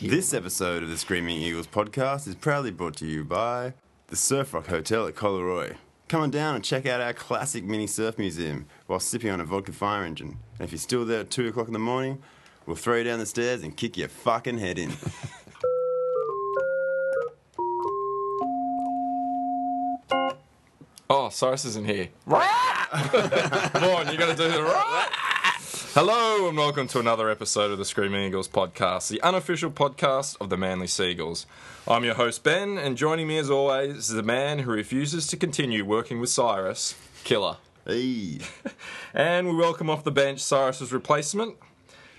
This episode of the Screaming Eagles podcast is proudly brought to you by the Surf Rock Hotel at Collaroy. Come on down and check out our classic mini surf museum while sipping on a vodka fire engine. And if you're still there at 2 o'clock in the morning, we'll throw you down the stairs and kick your fucking head in. Oh, Cyrus isn't here. Come on, you got to do the right. Hello and welcome to another episode of the Screaming Eagles podcast, the unofficial podcast of the Manly Sea Eagles. I'm your host Ben, and joining me as always is the man who refuses to continue working with Cyrus, Killer. hey. And we welcome off the bench Cyrus's replacement,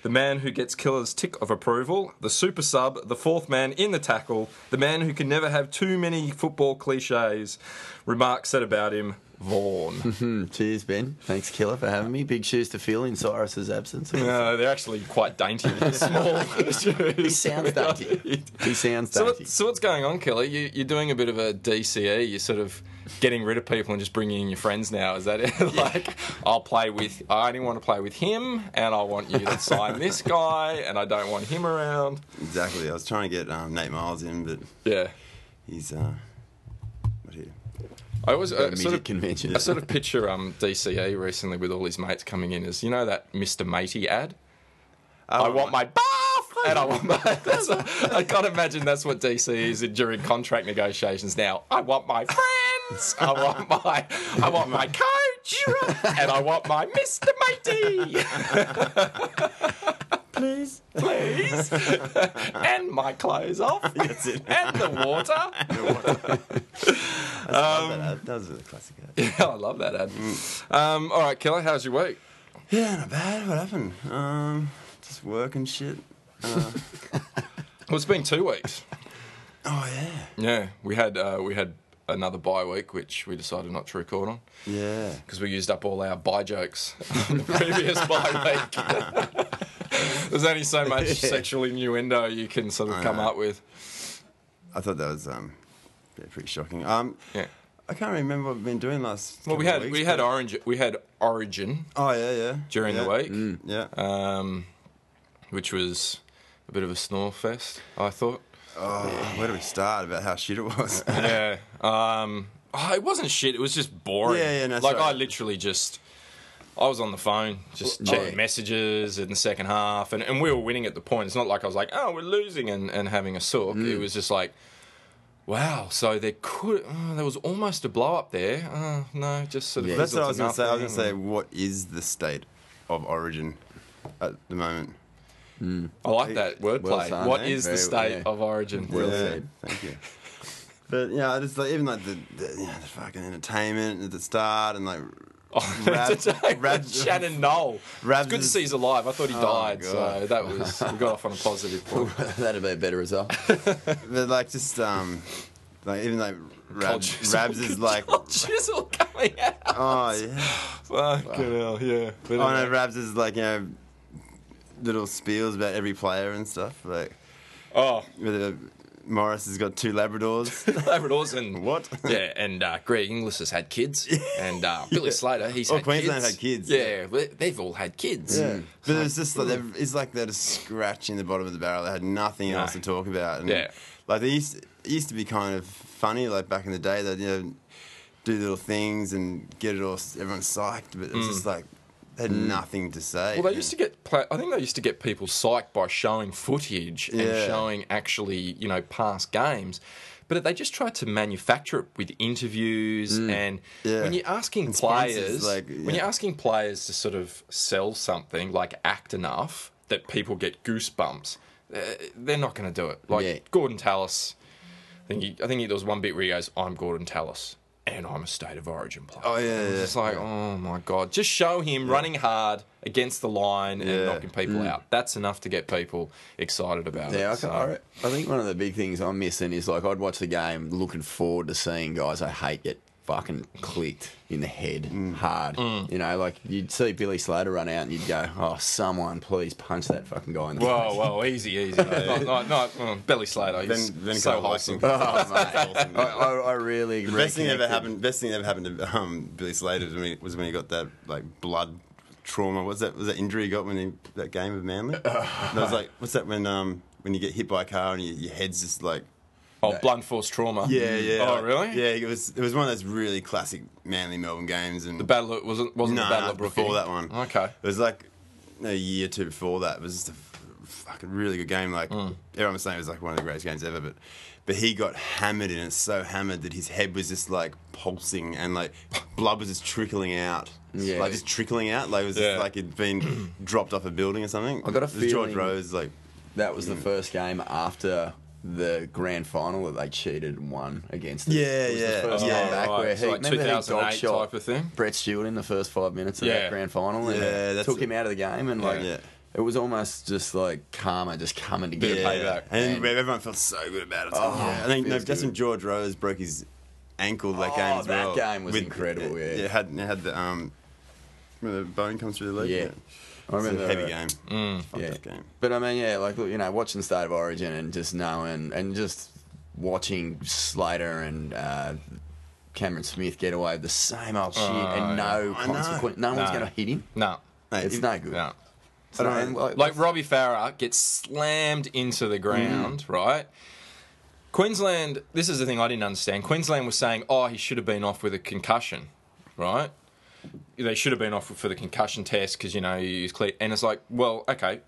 the man who gets Killer's tick of approval, the super sub, the fourth man in the tackle, the man who can never have too many football cliches. Remarks said about him, Vaughan. Hmm, cheers, Ben. Thanks, Killer, for having me. Big shoes to fill in Cyrus's absence. No, they're actually quite dainty. Small. He sounds dainty. He sounds So, dainty. what, so what's going on, Kelly? You, you're doing a bit of a DCE. You're sort of getting rid of people and just bringing in your friends now. Is that it? like, I'll play with. I only want to play with him, and I want you to sign this guy, and I don't want him around. Exactly. I was trying to get um, Nate Myles in, but Yeah. he's. Uh? I was uh, music sort of convention. I sort of picture um, DCE recently with all his mates coming in as you know that Mr. Matey ad. Oh, I want my bath and I want my. That's what, I can't imagine that's what DC is during contract negotiations now. I want my friends. I want my. I want my coach, and I want my Mr. Matey. Please. Please, and my clothes off, That's it. and the water. Um, that, that was a classic ad. Yeah, I love that ad. Um, all right, Keller, how's your week? Yeah, not bad. What happened? Um, just work and shit. Uh, Well, it's been two weeks. oh yeah. Yeah, we had uh, we had another bye week, which we decided not to record on Yeah. because we used up all our bye jokes on the previous bye week. There's only so much sexual innuendo you can sort of I come know. up with. I thought that was um, yeah, pretty shocking. Um, Yeah. I can't remember what we've been doing last. Well, we couple of had weeks, we had but- orange we had Origin Oh yeah, yeah. during yeah. the week, Yeah. um, which was a bit of a snore fest. I thought. oh, where do we start about how shit it was? yeah. Um, oh, it wasn't shit. It was just boring. Yeah, yeah, no, like I literally just. I was on the phone, just Well, checking messages in the second half, and, and we were winning at the point. It's not like I was like, oh, we're losing and, and having a sook. Mm. It was just like, wow, so there could, oh, there was almost a blow up there. Uh, no, just sort of. Yeah. That's what I was going to say. I was going to say, what is the state of origin at the moment? I like that wordplay. Well done, what eh? is the state yeah. of origin? Well yeah, said. Thank you. But yeah, I just like even like the, the, you know, the fucking entertainment at the start and like Oh, Rab- Shannon Noll. It's good to see he's alive. I thought he Oh, died, so that was we got off on a positive point. That'd be a better result. but like just um like even like Cold Rab. Rabs is like chisel coming out. oh yeah Fucking hell, yeah. But oh no. Rabs is like you know little spiels about every player and stuff like oh, with uh, Morris has got two Labradors Labradors and what Yeah, and uh, Greg Inglis has had kids, and uh, Billy Slater he's Oh, had Queensland kids. had kids, Yeah, they- they've all had kids. Yeah, but it's just like they're- it's like they're just scratching the bottom of the barrel. They had nothing No. else to talk about. And Yeah. like they used it used to be kind of funny, like back in the day. That you know do little things and get it all everyone psyched, but it's just like they had nothing to say. Mm. Well, they used to get. Pla- I think they used to get people psyched by showing footage and Yeah. showing actually, you know, past games. But they just tried to manufacture it with interviews and Mm. Yeah. when you're asking And sponsors, players, like, when yeah. you're asking players to sort of sell something like act enough that people get goosebumps, uh, they're not going to do it. Like Yeah. Gordon Tallis, I think he, I think he, there was one bit where he goes, "I'm Gordon Tallis." And I'm a state of origin player. Oh, yeah, it's yeah, just like, oh my god, just show him running hard against the line and knocking people mm. out. That's enough to get people excited about Yeah, I, it. ca- So- I, I think one of the big things I'm missing is like I'd watch the game looking forward to seeing guys I hate get fucking clicked in the head hard. Mm. You know, like you'd see Billy Slater run out and you'd go, "Oh, someone please punch that fucking guy in the Whoa, face." whoa, whoa, easy, easy. not, not, not mm, Belly Slater. He's Then- then so Cole wholesome. Oh, mate. I, I, I really. the best thing ever happened. Best thing ever happened to um, Billy Slater was when, he, was when he got that like blood trauma. Was that was that injury he got when he that game of Manly? I was like what's that when um when you get hit by a car and your, your head's just like. Oh, blunt force trauma. Yeah, yeah. Oh, really? Yeah, it was. It was one of those really classic Manly Melbourne games, and The battle of- wasn't wasn't no, the battle no, of Brookie before that one. Okay. It was like a year or two before that. It was just a fucking really good game. Like Mm. everyone was saying, it was like one of the greatest games ever. But but he got hammered and it's so hammered that his head was just like pulsing and like blood was just trickling out. Yeah. like just trickling out. Like it was Yeah. just like it'd been dropped off a building or something. I got a was George Rose like. That was the first game after the grand final that they cheated and won against. us. Yeah, It yeah. The first Oh, game back right. where So he, like remember he dog shot type of thing? Brett Stewart in the first five minutes of Yeah. that grand final. And Yeah, that's took it. him out of the game and like Yeah. it was almost just like karma just coming together. Bit of payback. And, And- everyone felt so good about it. Oh, yeah. I think no, Justin. George Rose broke his ankle that Oh, game as that well. game was incredible, yeah. it had it had the um, the bone comes through the leg. Yeah. I it's a heavy game. Mm. Fuck Yeah. that game. But I mean, yeah, like you know, watching State of Origin and just knowing and just watching Slater and uh, Cameron Smith get away with the same old shit Oh, and no I know. consequence. No one's going to hit him. No. Mate, It's if- no good. No. So, I don't and, know. like, Like Robbie Farah gets slammed into the ground, Mm. right? Queensland, this is the thing I didn't understand. Queensland was saying, oh, he should have been off with a concussion, right? They should have been off for the concussion test because, you know, he was clear. And it's like, well, okay,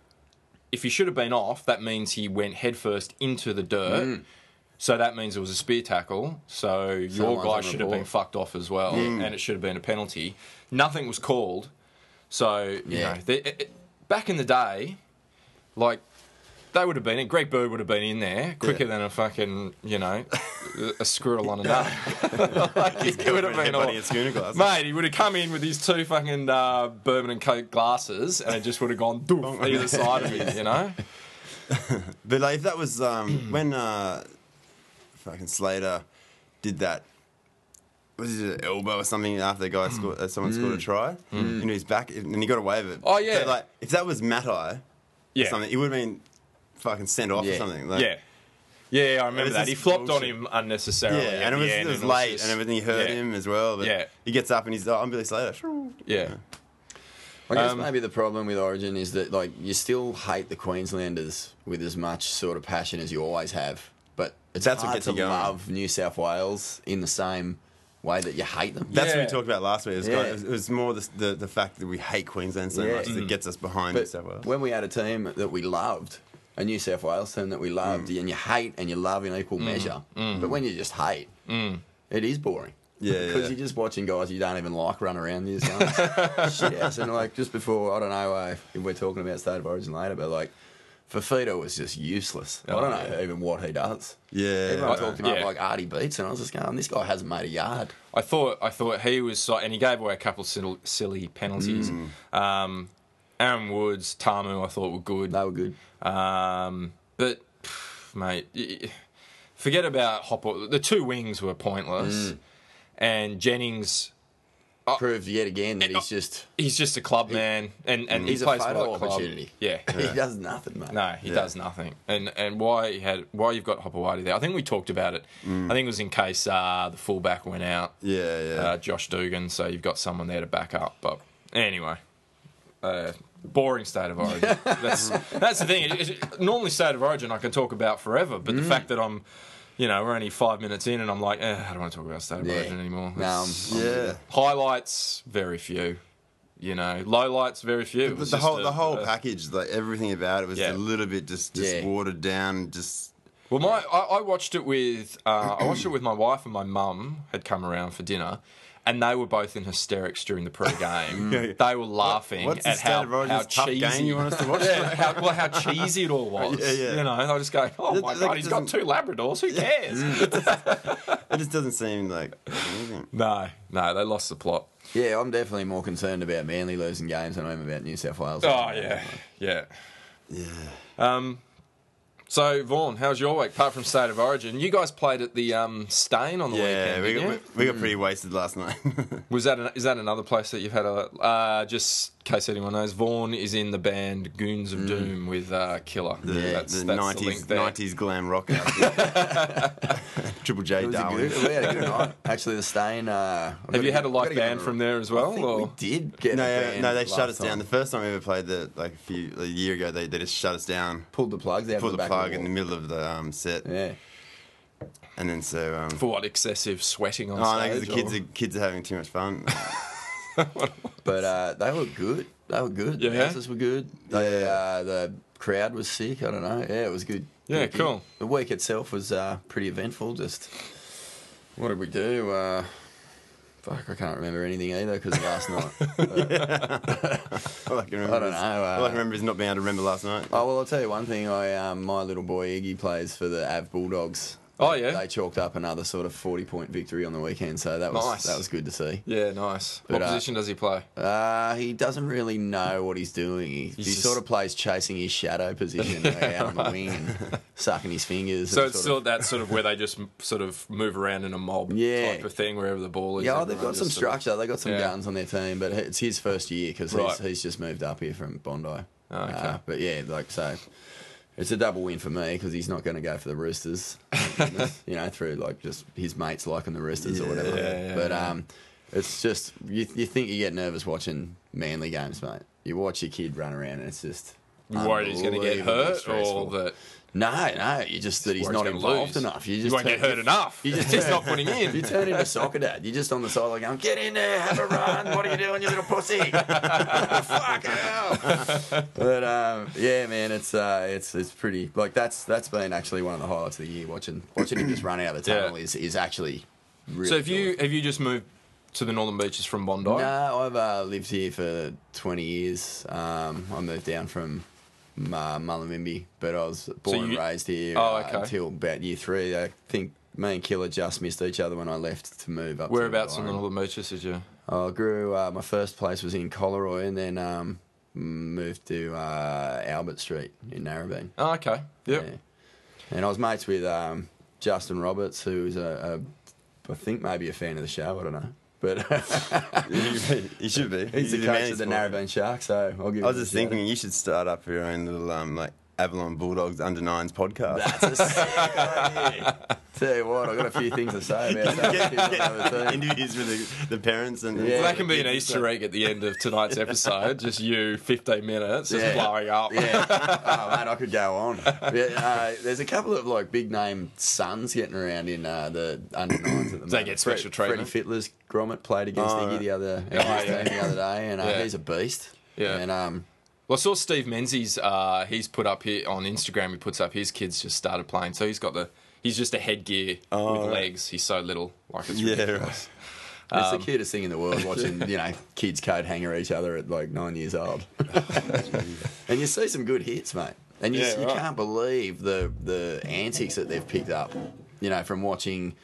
if he should have been off, that means he went headfirst into the dirt. Mm. So that means it was a spear tackle. So your guy should have been fucked off as well, and it should have been a penalty. Nothing was called. So you Yeah. know, they, it- back in the day, like they would have been. Greg Bird would have been in there quicker than a fucking you know a squirrel on a nut. like, it would have been all, Headbutting a schooner glass. Mate, he would have come in with his two fucking uh, bourbon and coke glasses, and it just would have gone doof either side of him, you know. But like, if that was um, when uh, fucking Slater did that, was it an elbow or something after the guy scored, uh, someone scored a try into his back, and he got away with it. Oh, yeah. But, like if that was Matai, Yeah, or something, it would have been fucking sent off Yeah. or something. Like, yeah, yeah. I remember was that. He just flopped bullshit. on him unnecessarily. Yeah, at and it the was, end, it was and late just- and everything. He hurt yeah. him as well. But Yeah. he gets up and he's, oh, I'm Billy Slater. Yeah, I guess Um, maybe the problem with Origin is that like you still hate the Queenslanders with as much sort of passion as you always have, but it's That's what hard gets to you going. love New South Wales in the same way that you hate them. That's what Yeah. we talked about last week. It was, Yeah. kind of- it was more the, the, the fact that we hate Queensland so Yeah. much that gets us behind New But South Wales. when we had a team that we loved, a New South Wales team that we loved, Mm. and you hate and you love in equal measure, but when you just hate, it is boring. Yeah, because yeah. you're just watching guys you don't even like run around. Just going, shit. And like just before, I don't know uh, if we're talking about State of Origin later, but like Fifita was just useless. I Oh, don't know yeah. even what he does. yeah. Everyone I- talked him yeah. up like Artie Beats, and I was just going, this guy hasn't made a yard. I thought I thought he was, and he gave away a couple silly penalties. Mm. Um, Aaron Woods, Tamou, I thought were good. They were good. Um, but pff, mate, forget about Hopper. The two wings were pointless, and Jennings. Proved yet again that he's just He's just a club man, and and he he's a plays for photo opportunity. Yeah. he does nothing, mate. No, he Yeah. does nothing. And and why he had why you've got Hopoate there? I think we talked about it. I think it was in case uh, the fullback went out, yeah, yeah. uh, Josh Dugan. So you've got someone there to back up. But anyway, uh, boring state of origin. that's that's the thing. It- it- normally state of origin I can talk about forever, but the fact that I'm, you know, we're only five minutes in and I'm like, eh, I don't want to talk about state of Yeah. origin anymore. No, I'm- It's- yeah. highlights very few. You know, lowlights very few. It The, was the just whole a- the whole a- package, like everything about it, was Yeah. a little bit just just Yeah. watered down. Just Well, my I, I watched it with uh, I watched it with my wife and my mum had come around for dinner, and they were both in hysterics during the pre-game. Yeah. They were laughing what's the at how, how cheesy game you want us to watch? yeah, how, well, how cheesy it all was. Yeah, yeah. You know, I was just going, oh It- my like, god, he's got two Labradors. Who cares? it just doesn't seem like anything. no, no, they lost the plot. Yeah, I'm definitely more concerned about Manly losing games than I am about New South Wales. Oh yeah, yeah. Yeah. Um, so Vaughan, how's your week? Apart from State of Origin, you guys played at the um, Steyne on the Yeah, weekend. we got, we, we got pretty wasted last night. Was that an, is that another place that you've had a uh, just in case anyone knows? Vaughan is in the band Goons of Doom with uh, Killer. the that's, the that's 90s, the 90s glam rock outfit. Triple J It Darwin. good, we had a good night. Actually, the Steyne. Uh, I've you had a live band a- from there as well? I think or? we did get No, a yeah, band no, they shut last us down. time. The first time we ever played the like a few a year ago, they, they just shut us down, Pulled the plugs out. pulled of the the, back plug in the middle of the um, set, Yeah. and then so um, For what excessive sweating on oh no, 'cause stage? the kids or- are kids are having too much fun. But uh, they were good. They were good. Yeah? The bouncers were good. They, uh, the crowd was sick. I don't know. Yeah, it was good. Yeah, Good gig. cool. The week itself was uh, pretty eventful. Just what did we do? Uh, fuck, I can't remember anything either because of last night. All I can remember I don't is- know, uh, all I can remember is not being able to remember last night. Oh well, I'll tell you one thing. I um, my little boy Iggy plays for the Av Bulldogs. Oh, yeah? They chalked up another sort of forty point victory on the weekend, so that was Nice. that was good to see. Yeah, nice. But, what uh, position does he play? Uh, he doesn't really know what he's doing. He, he just- sort of plays chasing his shadow position out on the wing and sucking his fingers. So it's still of- that sort of where they just sort of move around in a mob Yeah. type of thing wherever the ball is. yeah, oh, they've got some sort of- structure. They've got some Yeah. guns on their team, but it's his first year because Right. he's, he's just moved up here from Bondi. Oh, okay. Uh, but yeah, like so, it's a double win for me because he's not going to go for the Roosters, you know, through like just his mates liking the Roosters or whatever. Yeah, yeah, but yeah. um, it's just you, you think you get nervous watching Manly games, mate. You watch your kid run around and it's just. You worried he's going to get hurt or that No, no, you just that he's not involved lose? enough. You You just won't turn- get hurt enough. You just turn- not putting in. You turn into soccer dad. You're just on the sideline going, "Get in there, have a run. What are you doing, you little pussy? Fuck hell!" But um, yeah, man, it's uh, it's it's pretty like that's that's been actually one of the highlights of the year. Watching watching him just run out of the tunnel Yeah. is is actually. Really So have you have you just moved to the Northern Beaches from Bondi? No, I've uh, lived here for 20 years. Um, I moved down from uh, Mullumbimby, but I was born and you- raised here Oh, uh, until about year three. I think me and Killer just missed each other when I left to move up. Whereabouts in the. Northern Beaches did you? I grew. Uh, my first place was in Collaroy, and then um, moved to uh, Albert Street in Narrabeen. Oh, okay. Yep. Yeah. And I was mates with um, Justin Roberts, who is a, a, I think maybe a fan of the show. I don't know, but you should be. he's the a coach of the. Narrabeen Sharks. So I'll give. I was just thinking you should start up your own little um like Avalon Bulldogs under nines podcast. That's a sick idea. Tell you what, I've got a few things to say about that. Get- Kids on the other get team. interviews with the, the parents and Yeah. Well, that can be an Easter egg at the end of tonight's episode. Just you, 15 minutes, just Yeah. blowing up. Yeah. Oh, man, I could go on. Yeah, uh, there's a couple of like big name sons getting around in uh, the under nines at the moment. they get special Fred- treatment? Freddie Fittler's Grommet played against Oh, Iggy the other, Oh, yeah. the other day, and uh, Yeah. he's a beast. Yeah. And um, Well, I saw Steve Menzies. Uh, he's put up here on Instagram. He puts up his kids just started playing, so he's got the. He's just a headgear Oh, with right. legs. He's so little, like it's Yeah, ridiculous. it's Um, the cutest thing in the world watching you know kids coat hanger each other at like nine years old, and you see some good hits, mate. And you, Yeah, you right. can't believe the the antics that they've picked up. You know, from watching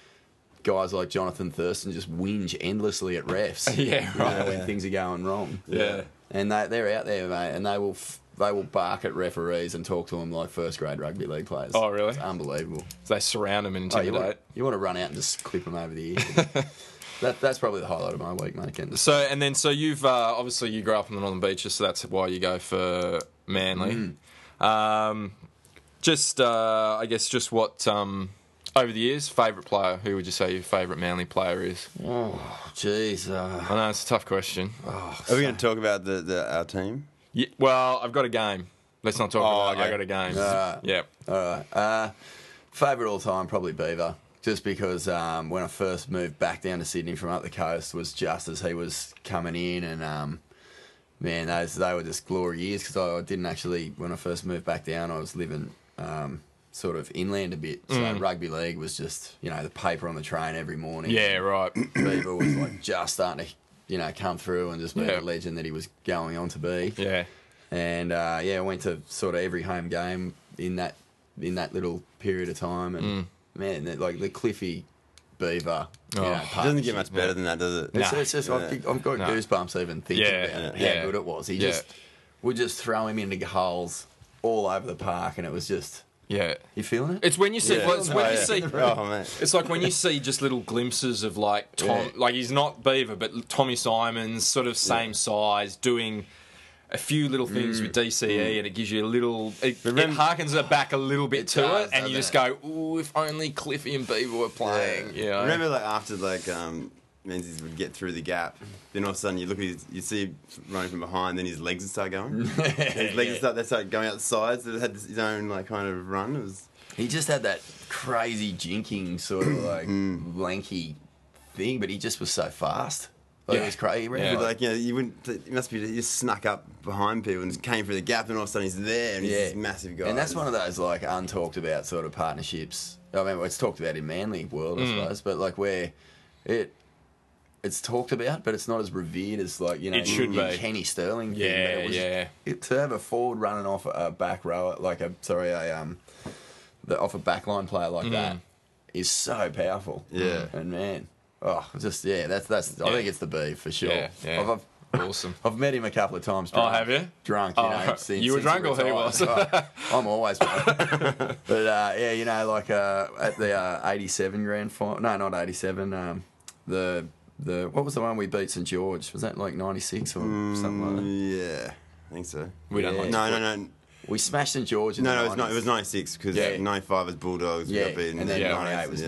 guys like Jonathan Thurston just whinge endlessly at refs. Yeah, you know, right. when things are going wrong. Yeah. And they they're out there, mate, and they will. F- they will bark at referees and talk to them like first grade rugby league players. Oh, really? It's unbelievable. So they surround them and Oh, you, want, you want to run out and just clip them over the ear. that, that's probably the highlight of my week, mate. Ken. So and then so you've uh, obviously you grew up in the Northern Beaches, so that's why you go for Manly. Mm. Um, just uh, I guess just what um, over the years favourite player. Who would you say your favourite Manly player is? Oh, Jeez. Uh, I know it's a tough question. Are we going to talk about the, the our team? Yeah, well, I've got a game. Let's not talk Oh, about. it. I okay. got a game. Alright. yeah. all right. Uh, favorite all time, probably Beaver. Just because um, when I first moved back down to Sydney from up the coast was just as he was coming in, and um, man, those they were just glory years. Because I didn't actually, when I first moved back down, I was living um, sort of inland a bit. So rugby league was just you know the paper on the train every morning. Yeah. Right. Beaver was like just starting to you know come through and just be Yeah. the legend that he was going on to be yeah. and uh, yeah, I went to sort of every home game in that in that little period of time, and man, the- like the Cliffy Beaver, you Mm. Oh. know, It It doesn't get much better than that, does it? It's, Nah. it's just I've, I've got Nah. goosebumps even thinking Yeah, about yeah. how good it was. He Yeah. just would just throw him into holes all over the park, and it was just Yeah. you feeling it? It's when you see. Yeah. Well, it's when Oh, you yeah. see. Oh, man. It's like when you see just little glimpses of like Tom, Yeah. like he's not Beaver, but Tommy Symonds, sort of same size, doing a few little things with DCE, and it gives you a little. It, it Remember- harkens it back a little bit It to does, it, and you doesn't just it? go, "Ooh, oh, if only Cliffy and Beaver were playing. You know? Remember, like after like um, Menzies would get through the gap, then all of a sudden you look at his, you see him running from behind, then his legs would start going. his legs would start, they start going out the sides. It had his own like kind of run. It was He just had that crazy jinking sort of like lanky thing, but he just was so fast. Like, Yeah. It was crazy. Yeah. But like you know, you wouldn't. It must be he just snuck up behind people and just came through the gap, and all of a sudden he's there, and he's this massive guy. And that's one of those like untalked about sort of partnerships. I mean, it's talked about in Manly world, I Mm. suppose, but like where it it's talked about, but it's not as revered as like you know It should your be. Kenny Sterling. thing, Yeah, it was- yeah. It, to have a forward running off a back row, like a sorry, a um, the off a backline player Mm. like that is so powerful. Yeah. and man, oh, just yeah, that's that's. I think it's the B for sure. Yeah, yeah. I've, I've, Awesome. I've met him a couple of times. Oh, have you? Drunk, you Oh, know. Since, you were since drunk or he retired. was? Oh, I'm always drunk. but uh, yeah, you know, like uh, at the uh, '87 grand final. No, not '87. Um, the the what was the one we beat St George? Was that like '96 or something like that? Mm, yeah, I think so. We don't like No, no, no, We smashed St George. In no, the no. It was, not, it was '96 because Yeah. '95 was Bulldogs. Yeah, beaten, and then Yeah. 98 was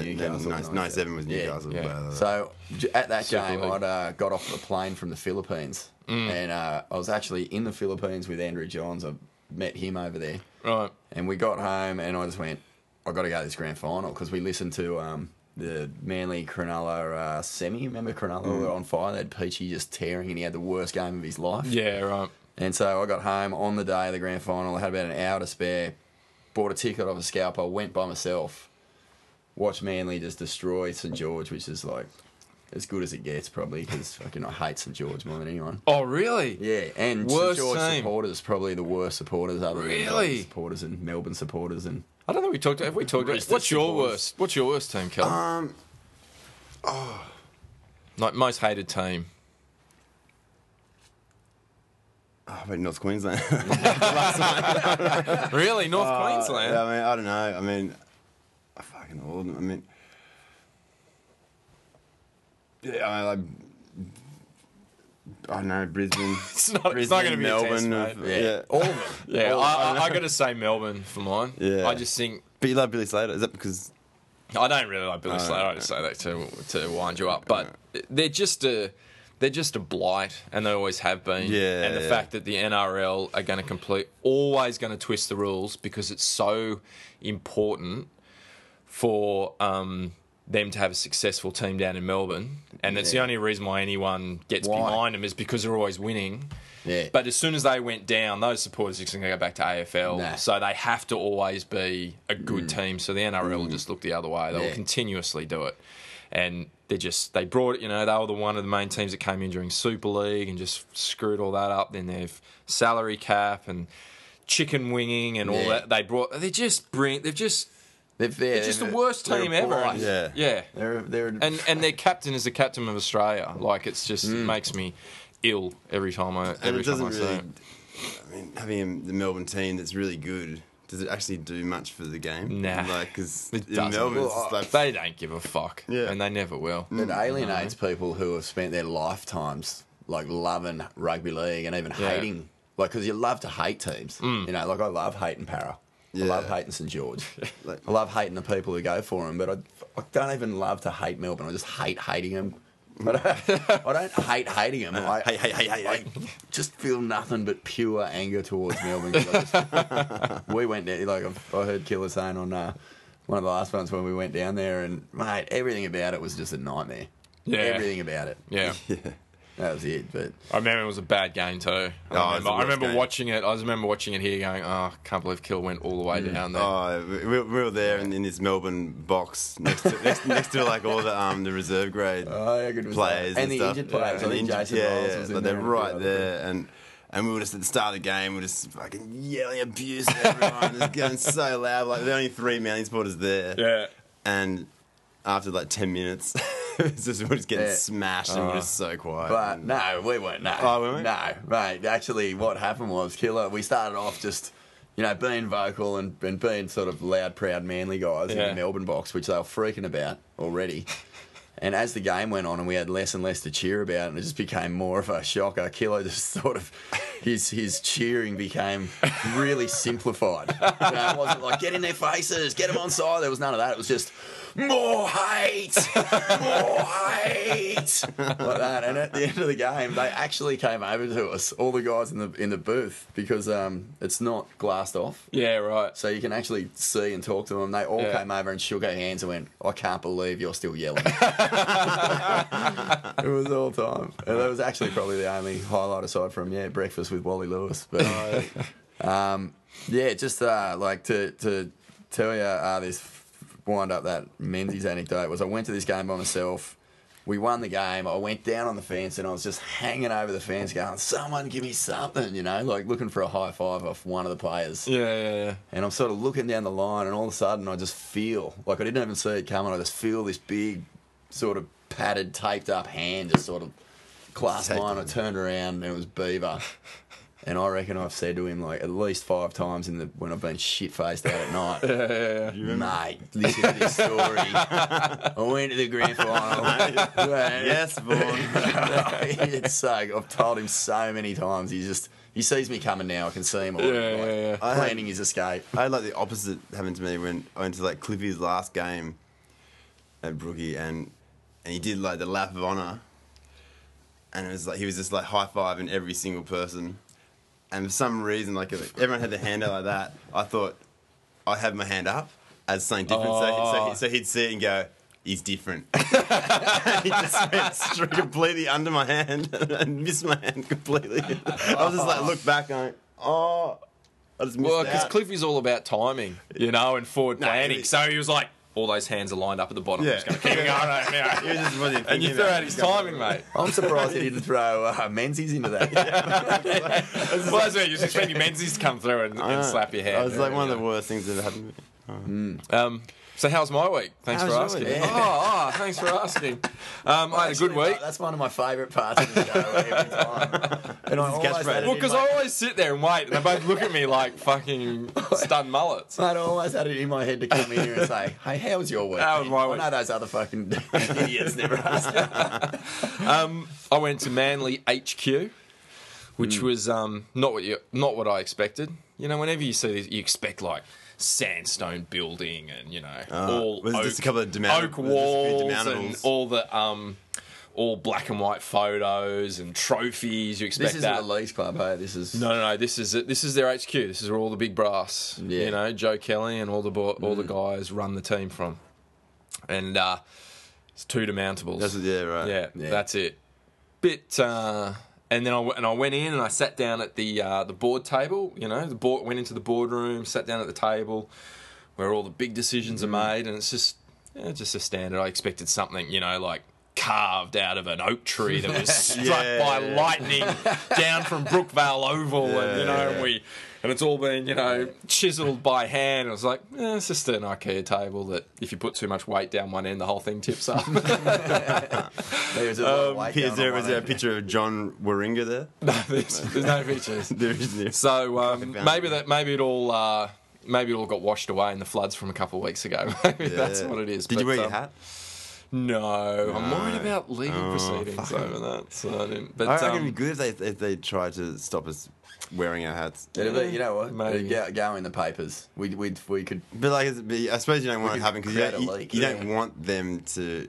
Newcastle. '97 was Yeah. Newcastle. Yeah. blah. So at that Super game. I'd uh, got off the plane from the Philippines, Mm. and uh, I was actually in the Philippines with Andrew Johns. I met him over there. Right. And we got home, and I just went, I got to go to this grand final because we listened to um, the Manly Cronulla uh, semi. Remember Cronulla were on fire? They had Peachy just tearing, and he had the worst game of his life. Yeah, right. And so I got home on the day of the grand final. I had about an hour to spare. Bought a ticket off a scalper. Went by myself. Watched Manly just destroy St George, which is like as good as it gets, probably because fucking I hate St George more than anyone. Oh, really? Yeah, and Worst St George team. supporters probably the worst supporters other than Really? Melbourne supporters and Melbourne supporters and I don't think we talked. Have we talked? About, what's your worst? What's your worst team, Kel? um, oh, like most hated team. oh, wait, North Queensland. Really, North Uh, Queensland. yeah, I mean, I don't know. I mean, I fucking all of them. I mean, yeah, I mean, like, I don't know, Brisbane. It's not. Brisbane, it's not going to be Melbourne. a test, mate. yeah. yeah. all of them. Yeah, All- I, I I, got to say Melbourne for mine. Yeah. I just think But you love Billy Slater. Is that because? I don't really like Billy Oh, Slater. I just say that to to wind you up, but they're just a they're just a blight, and they always have been. Yeah, and the yeah. fact that the NRL are going to complete always going to twist the rules because it's so important for um, them to have a successful team down in Melbourne, and it's the only reason why anyone gets Why? behind them is because they're always winning. Yeah. But as soon as they went down, those supporters are just going to go back to AFL. Nah. So they have to always be a good mm. team. So the NRL will mm. just look the other way. They will Yeah. continuously do it. And they just, they brought it, you know, they were the one of the main teams that came in during Super League and just screwed all that up. Then they've salary cap and chicken winging and all Yeah. that. They brought, they just bring, they've just, They've, they're, they're just the worst team ever. blight. Yeah. Yeah. They're they're And, and their captain is the captain of Australia. Like, it's just, Mm. it makes me ill every time I, And every it time doesn't see really. it. I mean, having the Melbourne team that's really good. Does it actually do much for the game? Nah. Like, because It in. Melbourne, Well, just like They don't give a fuck. Yeah. And they never will. it alienates people who have spent their lifetimes like loving rugby league and even Yeah. hating like because you love to hate teams. You know, like I love hating Para. I love hating St George. I love hating the people who go for him, but I, I don't even love to hate Melbourne. I just hate hating them. I don't, I don't hate hating them. I, hey, hey, hey, hey, I just feel nothing but pure anger towards Melbourne. Just- we went there, like I've, I heard Killer saying on uh, one of the last ones when we went down there, and mate, everything about it was just a nightmare. Yeah. everything about it. Yeah. Yeah. That was it. But I remember it was a bad game too. I Oh, remember, I remember watching it. I just remember watching it here going, oh, I can't believe Kill went all the way down there. Oh, we, we we were there in, in this Melbourne box next to next, next to like all the um the reserve grade oh, how good players that? and, the stuff. injured players. I And think injured- Jason yeah, Miles yeah, was in like they're and a few right other there, and and we were just at the start of the game, we were just fucking yelling abuse at everyone, just going so loud. Like there were only three Manly supporters there, Yeah. and after like ten minutes, it was just we were just getting Yeah. smashed, and we we're just so quiet. But no, we weren't. No, Oh, weren't we? no, mate. Actually, what happened was Killer. We started off just, you know, being vocal and, and being sort of loud, proud, manly guys in Yeah. the Melbourne box, which they were freaking about already. And as the game went on and we had less and less to cheer about, and it just became more of a shocker, Kilo just sort of his his cheering became really simplified. You know, it wasn't like get in their faces, get them on side. There was none of that. It was just more hate, more hate, like that. And at the end of the game, they actually came over to us, all the guys in the in the booth, because um, it's not glassed off. Yeah, right. So you can actually see and talk to them. They all Yeah. came over and shook our hands and went, "I can't believe you're still yelling." it was all time. And that was actually probably the only highlight aside from yeah, breakfast with Wally Lewis. But um, yeah, just uh, like to to tell you uh, this wind up that Menzies anecdote was I went to this game by myself. We won the game. I went down on the fence and I was just hanging over the fence, going, "Someone give me something," you know, like looking for a high five off one of the players. Yeah, yeah, yeah. And I'm sort of looking down the line, and all of a sudden, I just feel like I didn't even see it coming. I just feel this big, sort of padded, taped up hand just sort of clasp mine. I turned around, and it was Beaver. And I reckon I've said to him like at least five times in the when I've been shit faced out at night. Yeah, yeah, yeah. Mate, listen to this story. I went to the grand final. Yes, boy. it's so. I've told him so many times. He just he sees me coming now. I can see him already, Yeah, like, yeah, yeah. I had- planning his escape. I had like the opposite happen to me when I went to like Cliffy's last game at Brookie and and he did like the lap of honor and it was like he was just like high fiving every single person and for some reason like everyone had their hand out like that I thought I had my hand up as something different so, Oh. so, he, so he'd see it and go he's different he just went straight completely under my hand and missed my hand completely I was just like look back going oh I just missed Well, because. Cliffy's all about timing, you know, and forward planning. he- so he was like, all those hands are lined up at the bottom. Yeah. Just going to keep going. over here. He just wasn't and you thinking threw out his timing, mate. I'm surprised he didn't throw uh, Menzies into that. well, that's it. You're expecting Menzies to come through and, and slap your hand. That was like one of the worst things that happened to me. Um, so how's my week? Thanks How's for asking. week? Yeah. Oh, oh, thanks for asking. Um, I had a good week. That's one of my favourite parts of the show every time. And I This is almost catchphrase. had it Well, because I always sit there and wait, and they both look at me like fucking stunned mullets. I'd always had it in my head to come in here and say, "Hey, how was your week?" How was my week? I know those other fucking idiots never asked. Um, I went to Manly HQ, which was um, not what you not what I expected. You know, whenever you see this, you expect like sandstone building and you know all was oak, just a couple of demount- oak was just a walls and all the um, all black and white photos and trophies. You expect This is that. the Leagues Club, hey? This is No, no, no. This is this is their HQ. This is where all the big brass, Yeah. you know, Joe Kelly and all the bo- all the guys run the team from, and uh, it's two demountables. That's, yeah, right. Yeah, Yeah. that's it. Bit, uh, and then I and I went in and I sat down at the uh, the board table. You know, the board went into the boardroom, sat down at the table where all the big decisions Mm. are made, and it's just yeah, just a standard. I expected something, you know, like carved out of an oak tree that was struck Yeah, by yeah. lightning down from Brookvale Oval, and you know, we. And it's all been, you know, chiseled by hand. It was like, eh, it's just an IKEA table that if you put too much weight down one end, the whole thing tips up. there's a lot of weight Is going there, on is there a picture of John Waringa there? No, there's, there's no pictures. there is there. So um, maybe it. that maybe it all uh, maybe it all got washed away in the floods from a couple of weeks ago. maybe that's what it is. Did But, you wear your um, hat? No, I'm worried about legal Oh, proceedings fuck. over that. So I didn't. But I reckon um, it'd be good if they if they tried to stop us wearing our hats. It'll be- you know what? Maybe. It'd go, go in the papers. We we we could. But like, it'd be- I suppose you don't want it could to happen because you, create don't- a you, leak, you yeah. don't want them to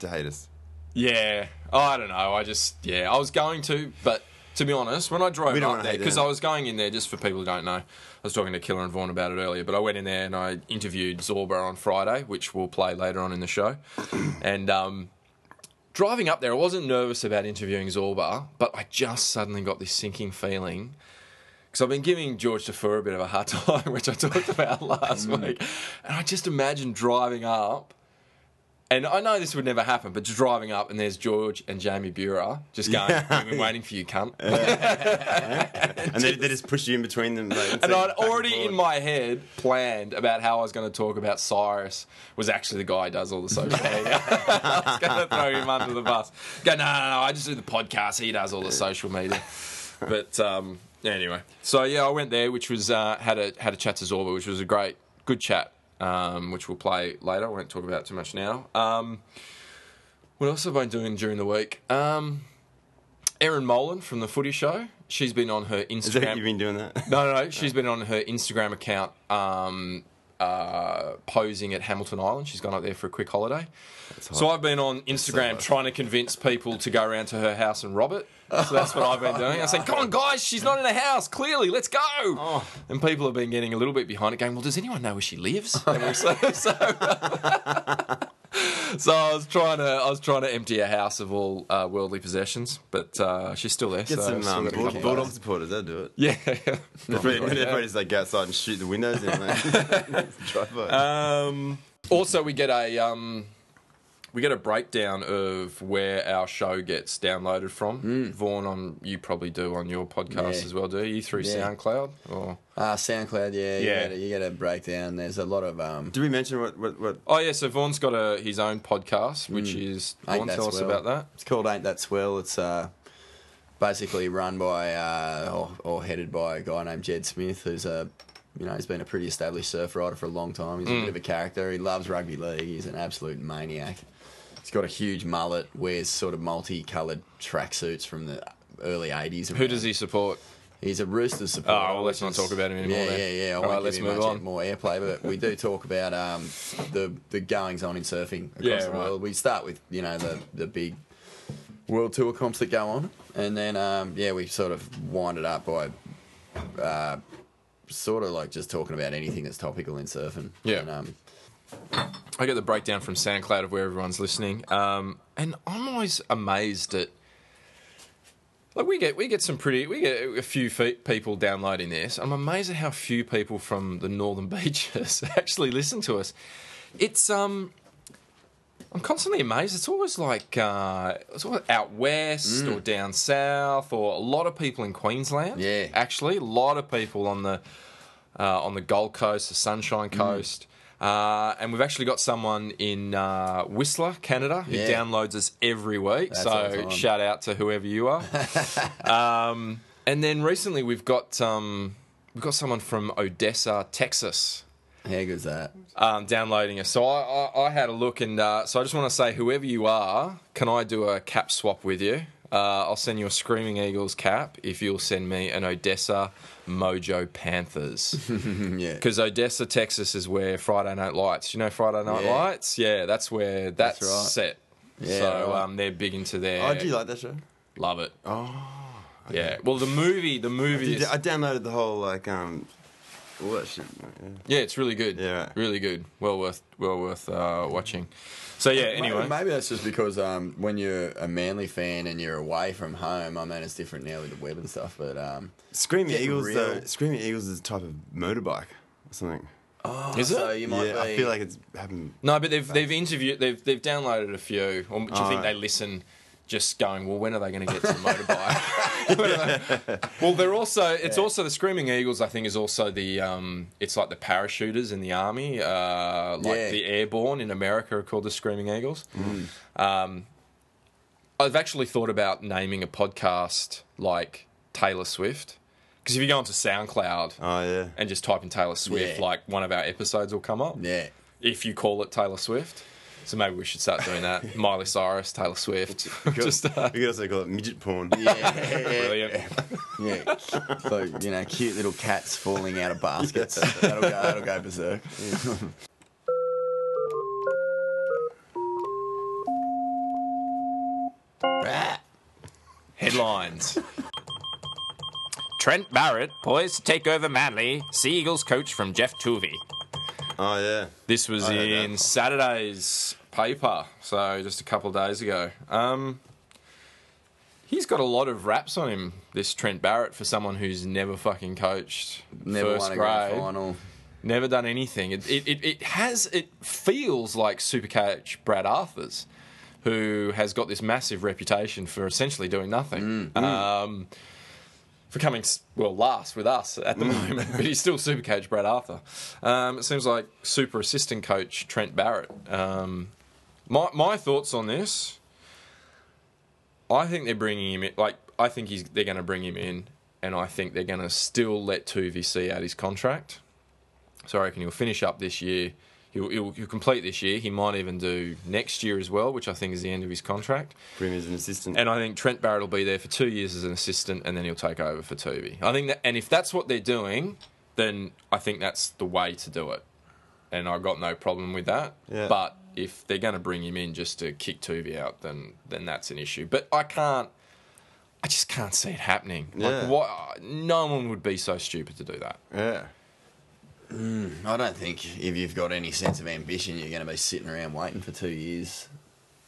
to hate us. yeah, oh, I don't know. I just yeah, I was going to, but to be honest, when I drove We don't up wanna there, hate because them. I was going in there just for people who don't know, I was talking to Killer and Vaughan about it earlier, but I went in there and I interviewed Zorba on Friday, which we'll play later on in the show, and um. Driving up there, I wasn't nervous about interviewing Zorba, but I just suddenly got this sinking feeling because I've been giving George Defoe a bit of a hard time, which I talked about last week. And I just imagine driving up, and I know this would never happen, but just driving up and there's George and Jamie Buhrer just going, We've been waiting for you, cunt. And they, they just push you in between them. Like, And I'd already in my head planned about how I was going to talk about Cyrus was actually the guy who does all the social media. I was going to throw him under the bus. Go, no, no, no, I just do the podcast. He does all the social media. But um, anyway, so yeah, I went there, which was uh, had a had a chat to Zorba, which was a great, good chat, um, which we'll play later. I won't talk about it too much now. Um, What else have I been doing during the week? Um, Erin Molan from the Footy Show. She's been on her Is that Instagram. you've been doing that? No, no, no. She's been on her Instagram account um, uh, posing at Hamilton Island. She's gone up there for a quick holiday. So I've been on Instagram hot. trying to convince people to go around to her house and rob it. So that's what I've been doing. I said, "Come on, guys, she's not in a house. Clearly, let's go." And people have been getting a little bit behind it, going, "Well, does anyone know where she lives?" So, so, so I was trying to, I was trying to empty a house of all uh, worldly possessions, but uh, she's still there. Get so some still um, got Bull- Bulldog supporters, they'll do it. Yeah. Everybody, everybody just like go outside and shoot the windows in. Like, drive. Um, also, we get a um, we get a breakdown of where our show gets downloaded from. Vaughn, on you probably do on your podcast Yeah. as well, do you? Through Yeah. SoundCloud or Uh, SoundCloud, yeah, you Yeah. get a, you get a breakdown. There's a lot of um, Did we mention what what, what oh yeah, so Vaughn's got a his own podcast, which is Vaughn. That Tell us Swell. about that. It's called Ain't That Swell. It's uh, basically run by uh, or, or headed by a guy named Jed Smith, who's a you know he's been a pretty established surf rider for a long time. He's a bit of a character. He loves rugby league. He's an absolute maniac. He's got a huge mullet, wears sort of multi-coloured tracksuits from the early '80s. Who does he support? He's a Roosters supporter. Oh, well, let's not talk about him anymore Yeah, then. yeah, yeah. I All won't right, let's move on. more airplay, but we do talk about um, the the goings on in surfing across Yeah, the right. world. We start with you know the the big world tour comps that go on, and then um, yeah, we sort of wind it up by uh, sort of like just talking about anything that's topical in surfing. Yeah. And, um, I get the breakdown from SoundCloud of where everyone's listening, um, and I'm always amazed at. Like we get we get some pretty we get a few fe- people downloading this. I'm amazed at how few people from the northern beaches actually listen to us. It's um. I'm constantly amazed. It's always like uh, it's always out west or down south, or a lot of people in Queensland. Yeah. actually, a lot of people on the uh, on the Gold Coast, the Sunshine Mm. Uh, and we've actually got someone in uh, Whistler, Canada, who Yeah. downloads us every week. That's so shout out to whoever you are. um, and then recently we've got um, we've got someone from Odessa, Texas, how good's that? um, downloading us. So I, I, I had a look, and uh, so I just want to say, whoever you are, can I do a cap swap with you? Uh, I'll send you a Screaming Eagles cap if you'll send me an Odessa Mojo Panthers. yeah. Because Odessa, Texas is where Friday Night Lights. You know Friday Night Yeah. Lights? Yeah, that's where that's, That's right. set. Yeah, so right. um, they're big into their. Oh, do you like that show? Love it. Oh. Yeah. Well, the movie, the movie Did, is. I downloaded the whole like um. Yeah. Yeah, it's really good. Yeah, right. Really good. Well worth, well worth uh, watching. So yeah. Anyway. Maybe, maybe that's just because um, when you're a Manly fan and you're away from home, I mean, it's different now with the web and stuff, but um, Screaming Eagles, real. though. Screaming Eagles is a type of motorbike or something. Oh, is so it? you might yeah, be. I feel like it's happened. No, but they've they've interviewed they've they've downloaded a few. Or do you Oh, think they listen? Just going, well, when are they going to get to the motorbike? They- well, they're also, it's also the Screaming Eagles, I think, is also the, um, it's like the parachuters in the army, uh, like Yeah. the airborne in America are called the Screaming Eagles. Mm. Um, I've actually thought about naming a podcast like Taylor Swift. Because if you go onto SoundCloud Oh yeah. and just type in Taylor Swift, Yeah. like one of our episodes will come up yeah. if you call it Taylor Swift. So maybe we should start doing that. Miley Cyrus, Taylor Swift. Just uh, we could also call it midget porn. Yeah, brilliant. yeah. So you know, cute little cats falling out of baskets. That'll go. That'll go berserk. Headlines. Trent Barrett poised to take over Manly. Sea Eagles coach from Geoff Toovey. Oh yeah. This was I in. Saturday's paper, so just a couple of days ago. Um, he's got a lot of raps on him, this Trent Barrett, for someone who's never fucking coached Never first won a grade. final. Never done anything. It, it, it, it has. It feels like Supercoach Brad Arthur's, who has got this massive reputation for essentially doing nothing. Um, for coming well last with us at the moment, but he's still Supercoach Brad Arthur. Um, it seems like super assistant coach Trent Barrett. Um, my my thoughts on this. I think they're bringing him in. Like I think he's they're going to bring him in, and I think they're going to still let Toovey see out his contract. So I reckon he'll finish up this year, He'll, he'll, he'll complete this year. He might even do next year as well, which I think is the end of his contract. Bring him as an assistant. And I think Trent Barrett will be there for two years as an assistant, and then he'll take over for Toovey. I think that, and if that's what they're doing, then I think that's the way to do it. And I've got no problem with that. Yeah. But if they're going to bring him in just to kick Toovey out, then then that's an issue. But I can't. I just can't see it happening. Yeah. Like what? No one would be so stupid to do that. yeah. Mm, I don't think if you've got any sense of ambition, you're going to be sitting around waiting for two years